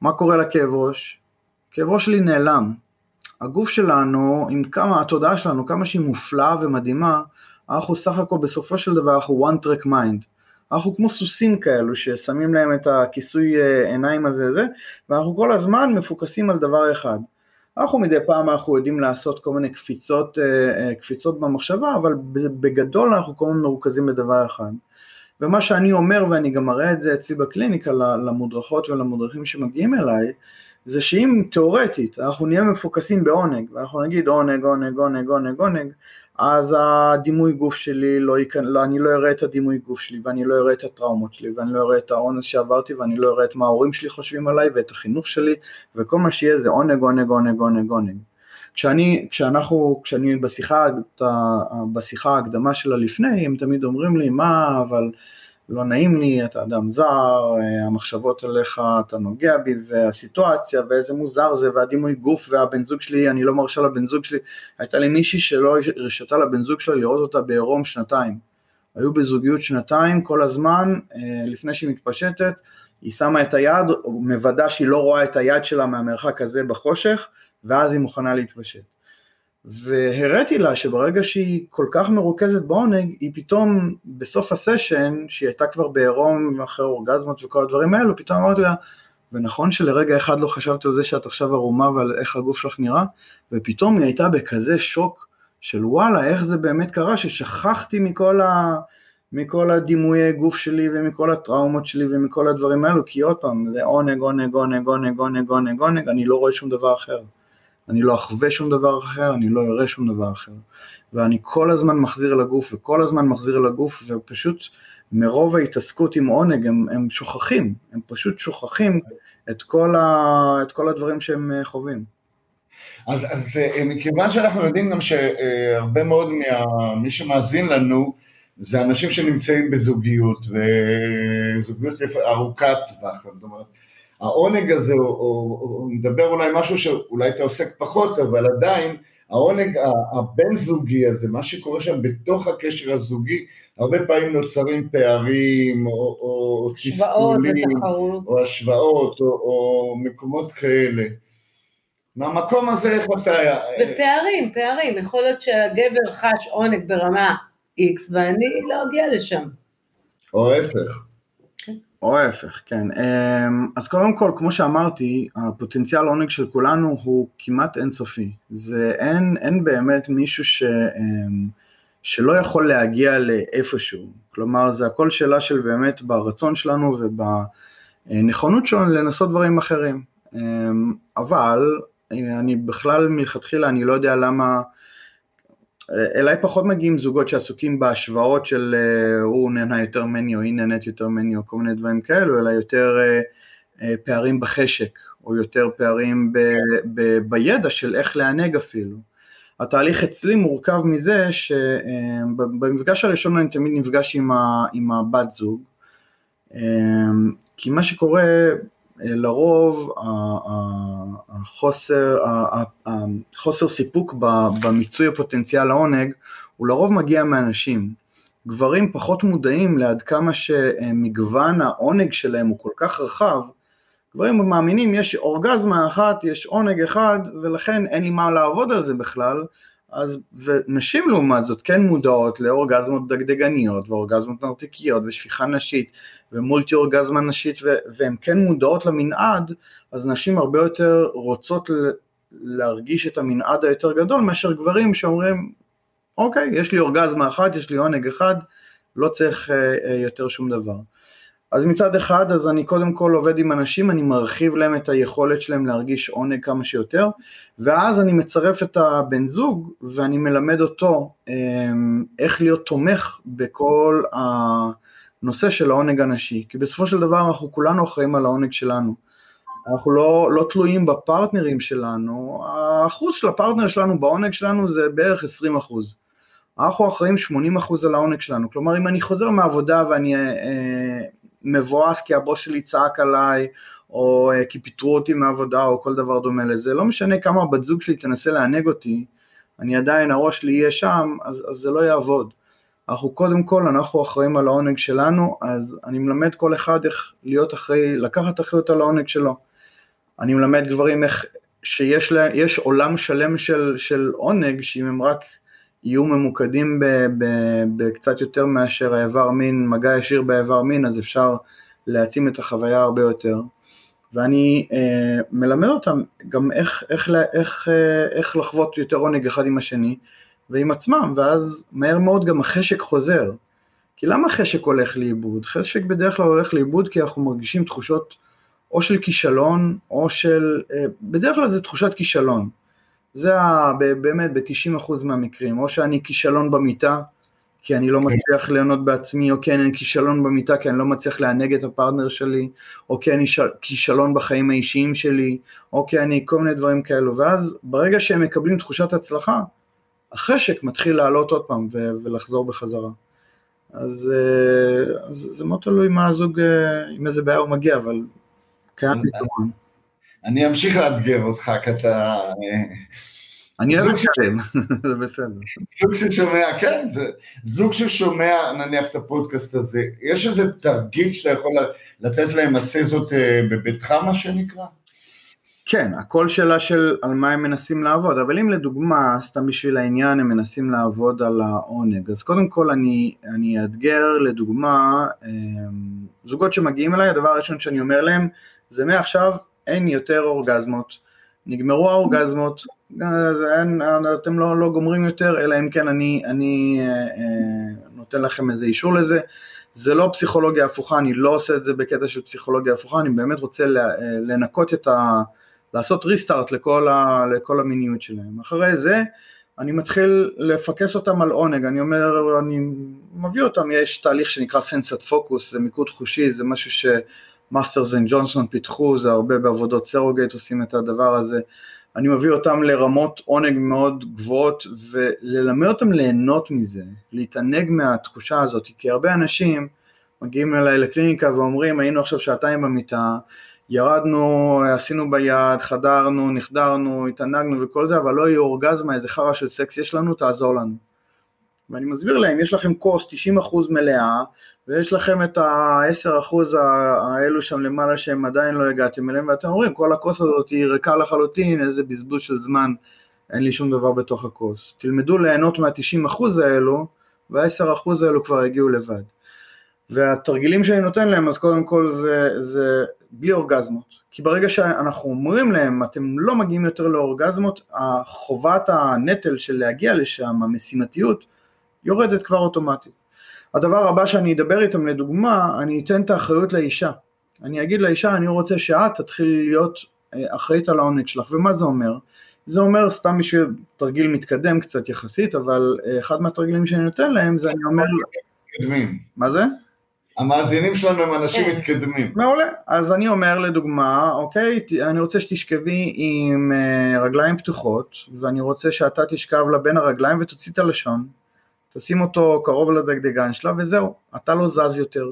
מה קורה לכאב ראש? כאב ראש שלי נעלם. הגוף שלנו, עם כמה, התודעה שלנו, כמה שהיא מופלאה ומדהימה, אנחנו סך הכל בסופו של דבר אנחנו one track mind. אנחנו כמו סוסים כאלו ששמים להם את הכיסוי אה, עיניים הזה זה, ואנחנו כל הזמן מפוקסים על דבר אחד. אנחנו מדי פעם אנחנו יודעים לעשות כל מיני קפיצות, אה, אה, קפיצות במחשבה, אבל בגדול אנחנו כל הזמן מרוכזים בדבר אחד. ומה שאני אומר, ואני גם מראה את זה אצלי בקליניקה למודרכות ולמודרכים שמגיעים אליי, זה שאם תאורטית אנחנו נהיה מפוקסים בעונג, ואנחנו נגיד עונג, עונג, עונג, עונג, עונג, אז הדימוי גוף שלי לא ייכנס, לא, אני לא אראה את הדימוי גוף שלי ואני לא אראה את הטראומות שלי ואני לא אראה את האונס שעברתי ואני לא אראה את מה ההורים שלי חושבים עליי ואת החינוך שלי וכל מה שיהיה זה עונג עונג עונג עונג עונג. כשאני, כשאנחנו, כשאני בשיחה, בשיחה ההקדמה שלה לפני הם תמיד אומרים לי מה אבל לא נעים לי, אתה אדם זר, המחשבות עליך, אתה נוגע בי, והסיטואציה, ואיזה מוזר זה, והדימוי גוף, והבן זוג שלי, אני לא מרשה לבן זוג שלי, הייתה לי מישהי שלא הרשתה לבן זוג שלה לראות אותה בעירום שנתיים. היו בזוגיות שנתיים כל הזמן, אה, לפני שהיא מתפשטת, היא שמה את היד, מוודא שהיא לא רואה את היד שלה מהמרחק הזה בחושך, ואז היא מוכנה להתפשט. והראיתי לה שברגע שהיא כל כך מרוכזת בעונג, היא פתאום בסוף הסשן, שהיא הייתה כבר בעירום אחרי אורגזמות וכל הדברים האלו, פתאום אמרתי לה, ונכון שלרגע אחד לא חשבתי על זה שאת עכשיו ערומה ועל איך הגוף שלך נראה, ופתאום היא הייתה בכזה שוק של וואלה, איך זה באמת קרה ששכחתי מכל, ה... מכל הדימויי גוף שלי ומכל הטראומות שלי ומכל הדברים האלו, כי עוד פעם, זה עונג, עונג, עונג, עונג, עונג, עונג, עונג, אני לא רואה שום דבר אחר. אני לא אחווה שום דבר אחר, אני לא אראה שום דבר אחר. ואני כל הזמן מחזיר לגוף, וכל הזמן מחזיר לגוף, ופשוט מרוב ההתעסקות עם עונג הם, הם שוכחים, הם פשוט שוכחים את כל, ה, את כל הדברים שהם אה, חווים. אז, אז אה, מכיוון שאנחנו יודעים גם שהרבה מאוד ממי שמאזין לנו זה אנשים שנמצאים בזוגיות, וזוגיות ארוכת טווח, זאת אומרת, העונג הזה, הוא, הוא מדבר אולי משהו שאולי אתה עוסק פחות, אבל עדיין העונג הבין זוגי הזה, מה שקורה שם בתוך הקשר הזוגי, הרבה פעמים נוצרים פערים, או, או תסכולים, או השוואות, או, או מקומות כאלה. מהמקום הזה איך אתה... ופערים, פערים, יכול להיות שהגבר חש עונג ברמה X ואני לא אגיע לשם. או ההפך. או ההפך, כן. אמ, אז קודם כל, כמו שאמרתי, הפוטנציאל עונג של כולנו הוא כמעט אינסופי. זה אין, אין באמת מישהו ש, אמ, שלא יכול להגיע לאיפשהו. כלומר, זה הכל שאלה של באמת ברצון שלנו ובנכונות שלנו לנסות דברים אחרים. אמ, אבל אני בכלל מלכתחילה, אני לא יודע למה, אליי פחות מגיעים זוגות שעסוקים בהשוואות של אה, הוא נהנה יותר ממני או היא נהנית יותר ממני או כל מיני דברים כאלו, אלא יותר אה, אה, פערים בחשק, או יותר פערים ב, ב, בידע של איך לענג אפילו. התהליך אצלי מורכב מזה שבמפגש הראשון אני תמיד נפגש עם, ה, עם הבת זוג, כי מה שקורה לרוב החוסר, החוסר סיפוק במיצוי הפוטנציאל העונג הוא לרוב מגיע מאנשים. גברים פחות מודעים לעד כמה שמגוון העונג שלהם הוא כל כך רחב, גברים מאמינים יש אורגזמה אחת, יש עונג אחד ולכן אין לי מה לעבוד על זה בכלל, אז, ונשים לעומת זאת כן מודעות לאורגזמות דגדגניות ואורגזמות נרתיקיות ושפיכה נשית ומולטי אורגזמה נשית והן כן מודעות למנעד, אז נשים הרבה יותר רוצות להרגיש את המנעד היותר גדול מאשר גברים שאומרים אוקיי, יש לי אורגזמה אחת, יש לי עונג אחד, לא צריך אה, אה, יותר שום דבר. אז מצד אחד, אז אני קודם כל עובד עם אנשים, אני מרחיב להם את היכולת שלהם להרגיש עונג כמה שיותר, ואז אני מצרף את הבן זוג ואני מלמד אותו אמ, איך להיות תומך בכל הנושא של העונג הנשי, כי בסופו של דבר אנחנו כולנו אחראים על העונג שלנו. אנחנו לא, לא תלויים בפרטנרים שלנו, האחוז של הפרטנר שלנו בעונג שלנו זה בערך 20 אחוז. אנחנו אחראים 80% על העונג שלנו, כלומר אם אני חוזר מהעבודה ואני אה, מבואס כי הבוס שלי צעק עליי, או אה, כי פיטרו אותי מעבודה, או כל דבר דומה לזה, לא משנה כמה בת זוג שלי תנסה לענג אותי, אני עדיין, הראש שלי יהיה שם, אז, אז זה לא יעבוד. אנחנו קודם כל, אנחנו אחראים על העונג שלנו, אז אני מלמד כל אחד איך להיות אחראי, לקחת אחריות על העונג שלו. אני מלמד גברים איך, שיש לה, עולם שלם של, של עונג, שאם הם רק יהיו ממוקדים בקצת יותר מאשר האיבר מין, מגע ישיר באיבר מין, אז אפשר להעצים את החוויה הרבה יותר. ואני אה, מלמד אותם גם איך, איך, איך, אה, איך לחוות יותר עונג אחד עם השני ועם עצמם, ואז מהר מאוד גם החשק חוזר. כי למה חשק הולך לאיבוד? חשק בדרך כלל הולך לאיבוד כי אנחנו מרגישים תחושות או של כישלון, או של... אה, בדרך כלל זה תחושת כישלון. זה ה, באמת ב-90% מהמקרים, או שאני כישלון במיטה, כי אני לא כן. מצליח ליהנות בעצמי, או כי אני כישלון במיטה כי אני לא מצליח לענג את הפרטנר שלי, או כי אני כישלון בחיים האישיים שלי, או כי אני כל מיני דברים כאלו, ואז ברגע שהם מקבלים תחושת הצלחה, החשק מתחיל לעלות עוד פעם ולחזור בחזרה. אז, אה, אז זה מאוד תלוי מה הזוג, אה, עם איזה בעיה הוא מגיע, אבל קיים פתרון. אני אמשיך לאתגר אותך, כי אתה... אה, אני אוהב לשלם, [laughs] זה בסדר. זוג ששומע, כן, זה, זוג ששומע נניח את הפודקאסט הזה, יש איזה תרגיל שאתה יכול לתת להם עשה זאת אה, בביתך מה שנקרא? כן, הכל שאלה של על מה הם מנסים לעבוד, אבל אם לדוגמה, סתם בשביל העניין, הם מנסים לעבוד על העונג, אז קודם כל אני, אני אאתגר לדוגמה, אה, זוגות שמגיעים אליי, הדבר הראשון שאני אומר להם, זה מעכשיו אין יותר אורגזמות, נגמרו האורגזמות, אין, אתם לא, לא גומרים יותר, אלא אם כן אני, אני אה, אה, נותן לכם איזה אישור לזה. זה לא פסיכולוגיה הפוכה, אני לא עושה את זה בקטע של פסיכולוגיה הפוכה, אני באמת רוצה לנקות את ה... לעשות restart לכל, ה, לכל המיניות שלהם. אחרי זה, אני מתחיל לפקס אותם על עונג, אני אומר, אני מביא אותם, יש תהליך שנקרא sensate focus, זה מיקוד חושי, זה משהו ש... Masters and Johnson פיתחו, זה הרבה בעבודות surrogate עושים את הדבר הזה. אני מביא אותם לרמות עונג מאוד גבוהות וללמד אותם ליהנות מזה, להתענג מהתחושה הזאת, כי הרבה אנשים מגיעים אליי לקליניקה ואומרים היינו עכשיו שעתיים במיטה, ירדנו, עשינו ביד, חדרנו, נחדרנו, התענגנו וכל זה, אבל לא יהיה אורגזמה, איזה חרא של סקס יש לנו, תעזור לנו. ואני מסביר להם, יש לכם כוס 90% מלאה, ויש לכם את ה-10% האלו שם למעלה שהם עדיין לא הגעתם אליהם, ואתם אומרים, כל הכוס הזאת היא ריקה לחלוטין, איזה בזבוז של זמן, אין לי שום דבר בתוך הכוס. תלמדו ליהנות מה-90% האלו, וה-10% האלו כבר הגיעו לבד. והתרגילים שאני נותן להם, אז קודם כל זה, זה בלי אורגזמות. כי ברגע שאנחנו אומרים להם, אתם לא מגיעים יותר לאורגזמות, חובת הנטל של להגיע לשם, המשימתיות, יורדת כבר אוטומטית. הדבר הבא שאני אדבר איתם לדוגמה, אני אתן את האחריות לאישה. אני אגיד לאישה, אני רוצה שאת תתחיל להיות אה, אחראית על העונג שלך, ומה זה אומר? זה אומר סתם בשביל תרגיל מתקדם קצת יחסית, אבל אה, אחד מהתרגילים שאני נותן להם זה אני אומר... מתקדמים. מה זה? המאזינים שלנו הם אנשים כן. מתקדמים. מעולה. אז אני אומר לדוגמה, אוקיי, אני רוצה שתשכבי עם אה, רגליים פתוחות, ואני רוצה שאתה תשכב לה בין הרגליים ותוציא את הלשון, תשים אותו קרוב לדגדגן שלה וזהו, אתה לא זז יותר.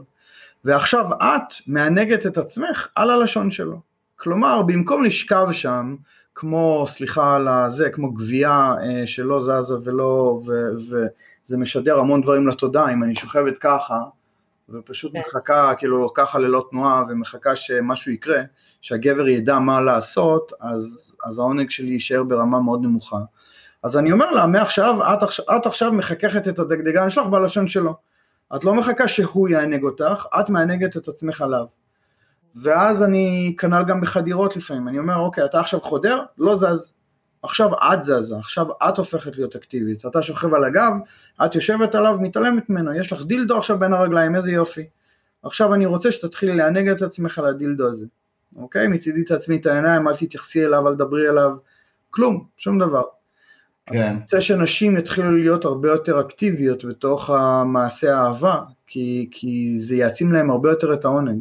ועכשיו את מענגת את עצמך על הלשון שלו. כלומר, במקום לשכב שם, כמו, סליחה על הזה, כמו גבייה אה, שלא זזה ולא, וזה משדר המון דברים לתודעה, אם אני שוכבת ככה, ופשוט כן. מחכה כאילו ככה ללא תנועה ומחכה שמשהו יקרה, שהגבר ידע מה לעשות, אז, אז העונג שלי יישאר ברמה מאוד נמוכה. אז אני אומר לה, מעכשיו, את, את עכשיו מחככת את הדגדגן שלך בלשון שלו. את לא מחכה שהוא יענג אותך, את מענגת את עצמך עליו. ואז אני כנ"ל גם בחדירות לפעמים, אני אומר, אוקיי, אתה עכשיו חודר, לא זז. עכשיו את זזה, עכשיו את הופכת להיות אקטיבית. אתה שוכב על הגב, את יושבת עליו, מתעלמת ממנו, יש לך דילדו עכשיו בין הרגליים, איזה יופי. עכשיו אני רוצה שתתחילי לענג את עצמך על הדילדו הזה. אוקיי? מצידי תעצמי את העיניים, אל תתייחסי אליו, אל תדברי אליו, כלום, שום דבר. כן. אני רוצה שנשים יתחילו להיות הרבה יותר אקטיביות בתוך המעשה האהבה, כי, כי זה יעצים להם הרבה יותר את העונג.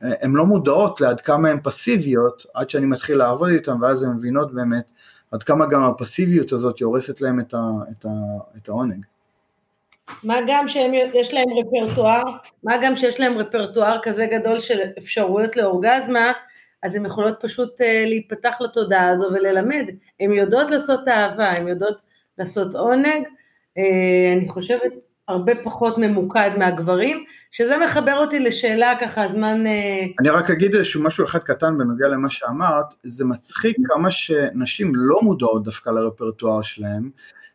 הן לא מודעות לעד כמה הן פסיביות, עד שאני מתחיל לעבוד איתן, ואז הן מבינות באמת עד כמה גם הפסיביות הזאת הורסת להם את, ה, את, ה, את העונג. מה גם שיש להם רפרטואר, מה גם שיש להם רפרטואר כזה גדול של אפשרויות לאורגזמה, אז הן יכולות פשוט uh, להיפתח לתודעה הזו וללמד. הן יודעות לעשות אהבה, הן יודעות לעשות עונג. Uh, אני חושבת הרבה פחות ממוקד מהגברים, שזה מחבר אותי לשאלה ככה, זמן... אה, אני רק אגיד איזשהו משהו אחד קטן בנוגע למה שאמרת, זה מצחיק כמה שנשים לא מודעות דווקא לרפרטואר שלהם,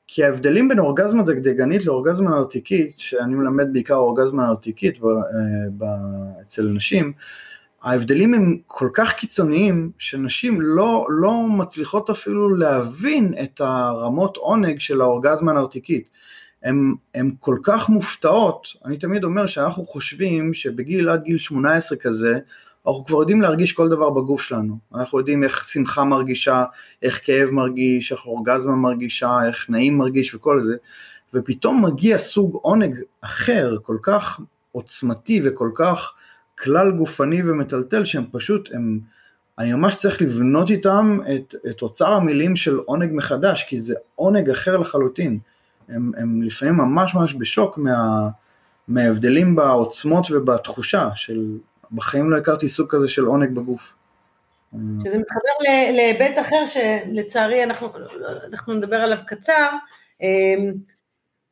כי ההבדלים בין אורגזמה דגדגנית לאורגזמה נרתיקית, שאני מלמד בעיקר אורגזמה נרתיקית ב, אה, ב, אצל נשים, ההבדלים הם כל כך קיצוניים, שנשים לא, לא מצליחות אפילו להבין את הרמות עונג של האורגזמה הנרתיקית. הן כל כך מופתעות, אני תמיד אומר שאנחנו חושבים שבגיל עד גיל 18 כזה, אנחנו כבר יודעים להרגיש כל דבר בגוף שלנו, אנחנו יודעים איך שמחה מרגישה, איך כאב מרגיש, איך אורגזמה מרגישה, איך נעים מרגיש וכל זה, ופתאום מגיע סוג עונג אחר, כל כך עוצמתי וכל כך כלל גופני ומטלטל, שהם פשוט, הם, אני ממש צריך לבנות איתם את, את אוצר המילים של עונג מחדש, כי זה עונג אחר לחלוטין. הם, הם לפעמים ממש ממש בשוק מה, מההבדלים בעוצמות ובתחושה של בחיים לא הכרתי סוג כזה של עונג בגוף. שזה מתחבר להיבט אחר שלצערי אנחנו, אנחנו נדבר עליו קצר, אמ,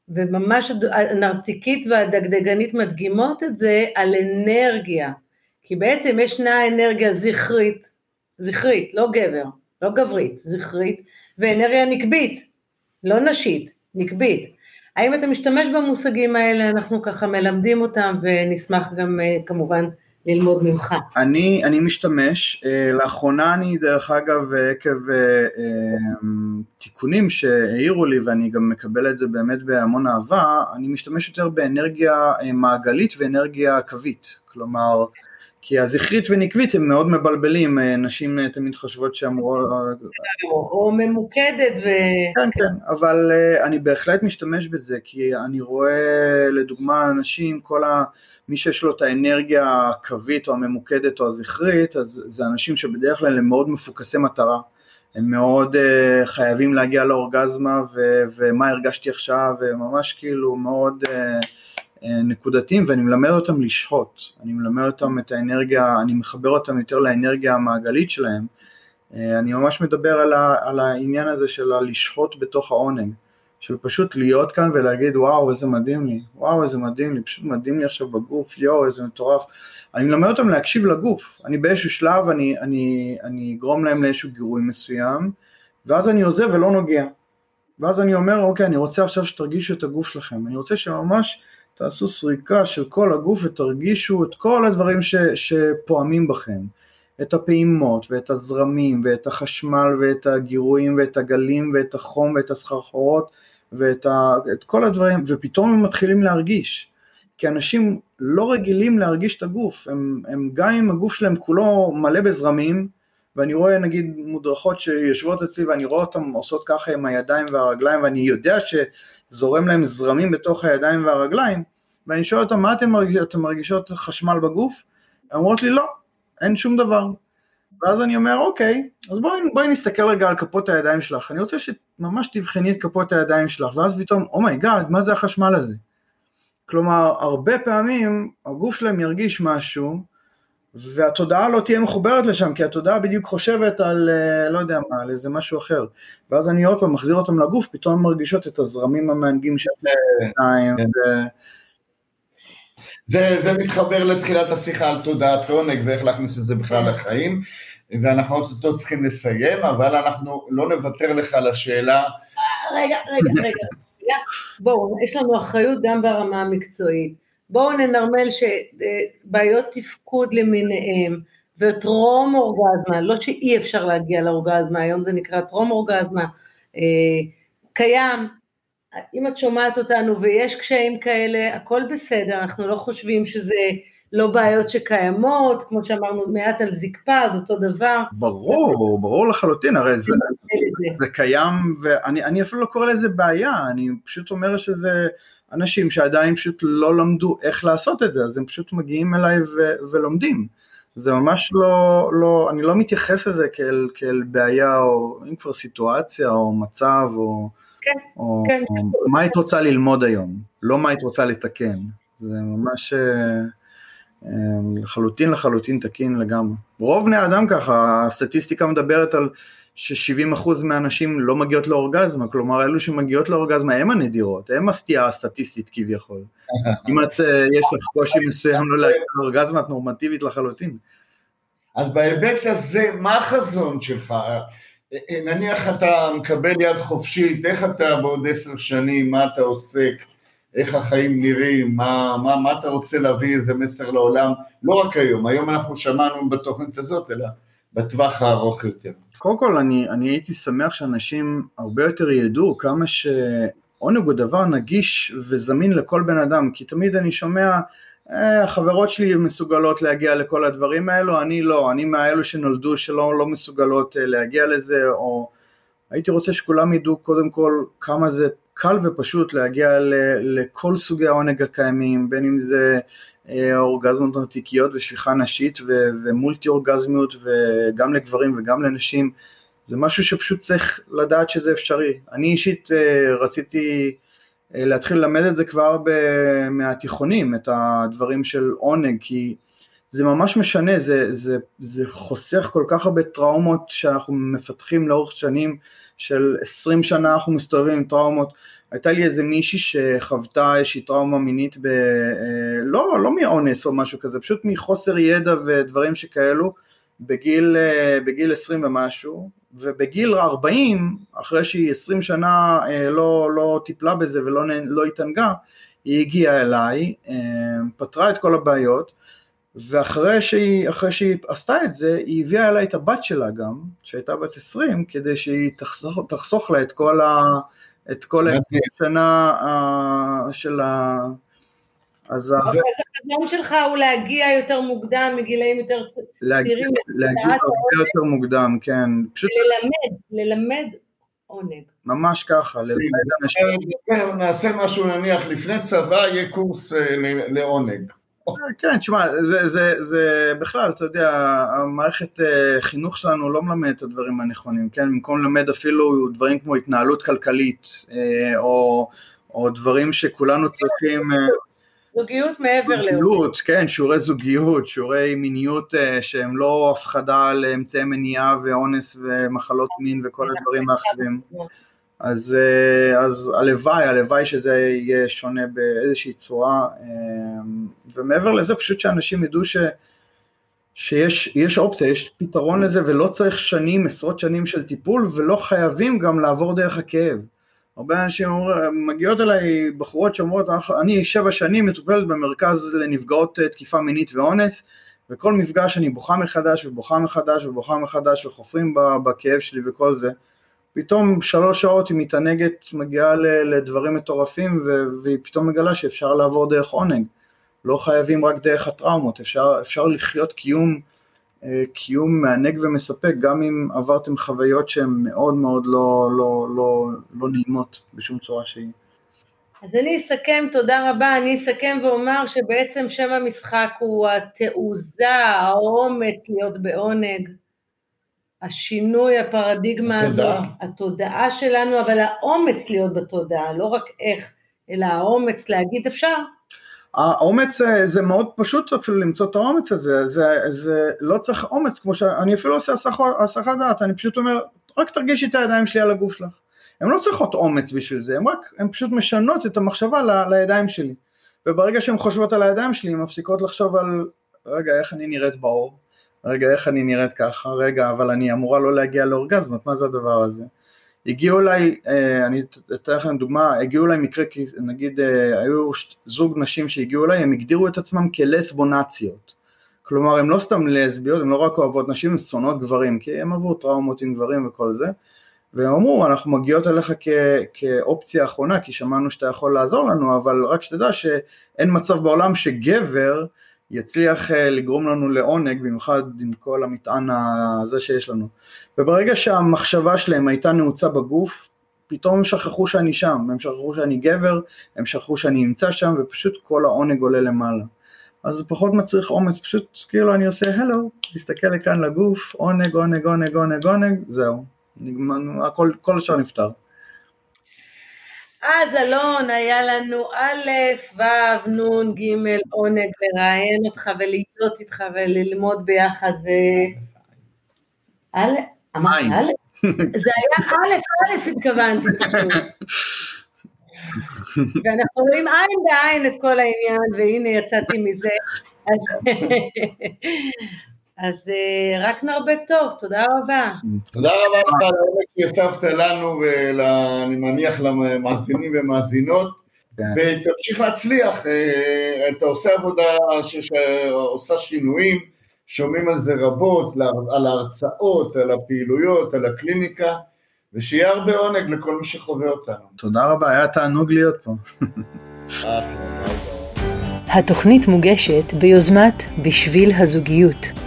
וממש הנרתיקית והדגדגנית מדגימות את זה על אנרגיה, כי בעצם ישנה אנרגיה זכרית, זכרית, לא גבר, לא גברית, זכרית, ואנרגיה נקבית, לא נשית, נקבית. האם אתה משתמש במושגים האלה, אנחנו ככה מלמדים אותם ונשמח גם אה, כמובן ללמוד ממך. אני, אני משתמש, אה, לאחרונה אני דרך אגב עקב אה, תיקונים שהעירו לי ואני גם מקבל את זה באמת בהמון אהבה, אני משתמש יותר באנרגיה מעגלית ואנרגיה קווית, כלומר כי הזכרית ונקבית הם מאוד מבלבלים, אה, נשים אה, תמיד חושבות שאמורות... או ממוקדת ו... כן, כן, אבל אה, אני בהחלט משתמש בזה, כי אני רואה לדוגמה אנשים, כל ה... מי שיש לו את האנרגיה הקווית או הממוקדת או הזכרית, אז זה אנשים שבדרך כלל הם מאוד מפוקסי מטרה. הם מאוד uh, חייבים להגיע לאורגזמה ו- ומה הרגשתי עכשיו, וממש כאילו מאוד uh, נקודתיים, ואני מלמד אותם לשהות, אני מלמד אותם את האנרגיה, אני מחבר אותם יותר לאנרגיה המעגלית שלהם. Uh, אני ממש מדבר על, ה- על העניין הזה של הלשהות בתוך העונג. של פשוט להיות כאן ולהגיד וואו איזה מדהים לי, וואו איזה מדהים לי, פשוט מדהים לי עכשיו בגוף, יואו איזה מטורף. אני מלמד אותם להקשיב לגוף, אני באיזשהו שלב אני, אני, אני אגרום להם לאיזשהו גירוי מסוים, ואז אני עוזב ולא נוגע. ואז אני אומר אוקיי אני רוצה עכשיו שתרגישו את הגוף שלכם, אני רוצה שממש תעשו סריקה של כל הגוף ותרגישו את כל הדברים ש, שפועמים בכם. את הפעימות ואת הזרמים ואת החשמל ואת הגירויים ואת הגלים ואת החום ואת הסחרחורות ואת ה, את כל הדברים, ופתאום הם מתחילים להרגיש. כי אנשים לא רגילים להרגיש את הגוף, הם, הם גם אם הגוף שלהם כולו מלא בזרמים, ואני רואה נגיד מודרכות שיושבות אצלי ואני רואה אותן עושות ככה עם הידיים והרגליים ואני יודע שזורם להם זרמים בתוך הידיים והרגליים ואני שואל אותם מה אתם מרגישות, אתם מרגישות חשמל בגוף? הן אומרות לי לא, אין שום דבר. ואז אני אומר, אוקיי, אז בואי, בואי נסתכל רגע על כפות הידיים שלך, אני רוצה שממש תבחני את כפות הידיים שלך, ואז פתאום, oh my god, מה זה החשמל הזה? כלומר, הרבה פעמים הגוף שלהם ירגיש משהו, והתודעה לא תהיה מחוברת לשם, כי התודעה בדיוק חושבת על, אה, לא יודע מה, על איזה משהו אחר. ואז אני עוד פעם מחזיר אותם לגוף, פתאום הם מרגישות את הזרמים המענגים של הידיים. כן. זה, זה מתחבר לתחילת השיחה על תודעת עונג ואיך להכניס את זה בכלל כן. לחיים, ואנחנו עוד צריכים לסיים, אבל אנחנו לא נוותר לך על השאלה. רגע, רגע, רגע, [laughs] בואו, יש לנו אחריות גם ברמה המקצועית. בואו ננרמל שבעיות תפקוד למיניהם, וטרום אורגזמה, לא שאי אפשר להגיע לאורגזמה, היום זה נקרא טרום אורגזמה, אה, קיים, אם את שומעת אותנו ויש קשיים כאלה, הכל בסדר, אנחנו לא חושבים שזה לא בעיות שקיימות, כמו שאמרנו מעט על זקפה, זה אותו דבר. ברור, זה... ברור לחלוטין, הרי זה, זה, זה קיים, ואני אפילו לא קורא לזה בעיה, אני פשוט אומר שזה אנשים שעדיין פשוט לא למדו איך לעשות את זה, אז הם פשוט מגיעים אליי ו, ולומדים. זה ממש לא, לא, אני לא מתייחס לזה כאל, כאל בעיה, או אם כבר סיטואציה, או מצב, או... כן, או, כן. או מה היית רוצה ללמוד היום, לא מה היית רוצה לתקן. זה ממש אה, אה, לחלוטין לחלוטין תקין לגמרי. רוב בני האדם ככה, הסטטיסטיקה מדברת על ש-70% מהנשים לא מגיעות לאורגזמה, כלומר אלו שמגיעות לאורגזמה הן הנדירות, הן הסטייה הסטטיסטית כביכול. [laughs] אם את, אה, יש לך קושי מסוים לא להגיע לאורגזמה, את נורמטיבית לחלוטין. אז בהיבט הזה, מה החזון שלך? נניח אתה מקבל יד חופשית, איך אתה בעוד עשר שנים, מה אתה עוסק, איך החיים נראים, מה, מה, מה אתה רוצה להביא איזה מסר לעולם, לא רק היום, היום אנחנו שמענו בתוכנית הזאת, אלא בטווח הארוך יותר. קודם כל, אני, אני הייתי שמח שאנשים הרבה יותר ידעו כמה שעונג הוא דבר נגיש וזמין לכל בן אדם, כי תמיד אני שומע אה, החברות שלי מסוגלות להגיע לכל הדברים האלו, אני לא, אני מהאלו שנולדו שלא לא מסוגלות אה, להגיע לזה, או הייתי רוצה שכולם ידעו קודם כל כמה זה קל ופשוט להגיע לכל סוגי העונג הקיימים, בין אם זה אורגזמות נרתיקיות ושפיכה נשית ו, ומולטי אורגזמיות וגם לגברים וגם לנשים, זה משהו שפשוט צריך לדעת שזה אפשרי. אני אישית רציתי אה, להתחיל ללמד את זה כבר ב- מהתיכונים, את הדברים של עונג, כי זה ממש משנה, זה, זה, זה חוסך כל כך הרבה טראומות שאנחנו מפתחים לאורך שנים, של 20 שנה אנחנו מסתובבים עם טראומות. הייתה לי איזה מישהי שחוותה איזושהי טראומה מינית, ב, אה, לא, לא מאונס או משהו כזה, פשוט מחוסר ידע ודברים שכאלו, בגיל, אה, בגיל 20 ומשהו, ובגיל 40, אחרי שהיא 20 שנה אה, לא, לא טיפלה בזה ולא לא התענגה, היא הגיעה אליי, פתרה את כל הבעיות, ואחרי שהיא, שהיא עשתה את זה, היא הביאה אליי את הבת שלה גם, שהייתה בת 20, כדי שהיא תחסוך, תחסוך לה את כל ה... את כל השנה של ה... אז החזון שלך הוא להגיע יותר מוקדם, מגילאים יותר צעירים. להגיע הרבה יותר מוקדם, כן. ללמד, ללמד עונג. ממש ככה, ללמד אנשים. נעשה משהו נניח לפני צבא, יהיה קורס אה, לעונג. כן, תשמע, זה, זה, זה בכלל, אתה יודע, המערכת אה, חינוך שלנו לא מלמד את הדברים הנכונים, כן? במקום ללמד אפילו דברים כמו התנהלות כלכלית, אה, או, או דברים שכולנו צריכים... אה, זוגיות מעבר ל... זוגיות, כן, שיעורי זוגיות, שיעורי מיניות שהם לא הפחדה על אמצעי מניעה ואונס ומחלות מין וכל הדברים האחרים. אז, אה, אז הלוואי, הלוואי שזה יהיה שונה באיזושהי צורה, אה, ומעבר לזה פשוט שאנשים ידעו ש, שיש אופציה, יש פתרון לזה ולא צריך שנים, עשרות שנים של טיפול ולא חייבים גם לעבור דרך הכאב. הרבה אנשים אומרים, מגיעות אליי בחורות שאומרות, אני שבע שנים מטופלת במרכז לנפגעות אה, תקיפה מינית ואונס, וכל מפגש אני בוכה מחדש ובוכה מחדש ובוכה מחדש וחופרים בכאב שלי וכל זה. פתאום שלוש שעות היא מתענגת, מגיעה לדברים מטורפים והיא פתאום מגלה שאפשר לעבור דרך עונג. לא חייבים רק דרך הטראומות, אפשר, אפשר לחיות קיום, אה, קיום מענג ומספק גם אם עברתם חוויות שהן מאוד מאוד לא, לא, לא, לא נעימות בשום צורה שהיא. אז אני אסכם, תודה רבה, אני אסכם ואומר שבעצם שם המשחק הוא התעוזה, האומץ להיות בעונג. השינוי, הפרדיגמה הזו, התודעה שלנו, אבל האומץ להיות בתודעה, לא רק איך, אלא האומץ להגיד אפשר. האומץ אה, זה מאוד פשוט אפילו למצוא את האומץ הזה, זה, זה לא צריך אומץ כמו שאני אפילו עושה הסחת דעת, אני פשוט אומר, רק תרגישי את הידיים שלי על הגוף שלך. הן לא צריכות אומץ בשביל זה, הן רק, הן פשוט משנות את המחשבה ל, לידיים שלי. וברגע שהן חושבות על הידיים שלי, הן מפסיקות לחשוב על, רגע, איך אני נראית באור, רגע, איך אני נראית ככה, רגע, אבל אני אמורה לא להגיע לאורגזמת, מה זה הדבר הזה? הגיעו אליי, אה, אני אתן לכם דוגמה, הגיעו אליי מקרה, נגיד אה, היו זוג נשים שהגיעו אליי, הם הגדירו את עצמם כלסבונציות. כלומר, הן לא סתם לסביות, הן לא רק אוהבות נשים, הן שונאות גברים, כי הן עברו טראומות עם גברים וכל זה. והם אמרו, אנחנו מגיעות אליך כ- כאופציה אחרונה, כי שמענו שאתה יכול לעזור לנו, אבל רק שתדע שאין מצב בעולם שגבר יצליח אה, לגרום לנו לעונג, במיוחד עם כל המטען הזה שיש לנו. וברגע שהמחשבה שלהם הייתה נעוצה בגוף, פתאום הם שכחו שאני שם, הם שכחו שאני גבר, הם שכחו שאני נמצא שם, ופשוט כל העונג עולה למעלה. אז זה פחות מצריך אומץ, פשוט כאילו אני עושה הלו, להסתכל לכאן לגוף, עונג, עונג, עונג, עונג, עונג, זהו. הכל, כל השאר נפתר. אז אלון, היה לנו א', ו', נ', ג', עונג לראיין אותך ולהיות איתך וללמוד ביחד ו... א', אמרת א'? [laughs] זה היה א', א', התכוונתי. ואנחנו רואים עין בעין את כל העניין, והנה יצאתי מזה. אז אה, רק נרבה טוב, תודה רבה. תודה רבה לך על העומק שהסבת לנו, ואני מניח למאזינים ומאזינות, כן. ותמשיך להצליח, אה, אתה עושה עבודה שעושה שינויים, שומעים על זה רבות, על ההרצאות, על הפעילויות, על הקליניקה, ושיהיה הרבה עונג לכל מי שחווה אותנו. תודה רבה, היה תענוג להיות פה. התוכנית מוגשת ביוזמת בשביל הזוגיות.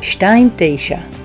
2 9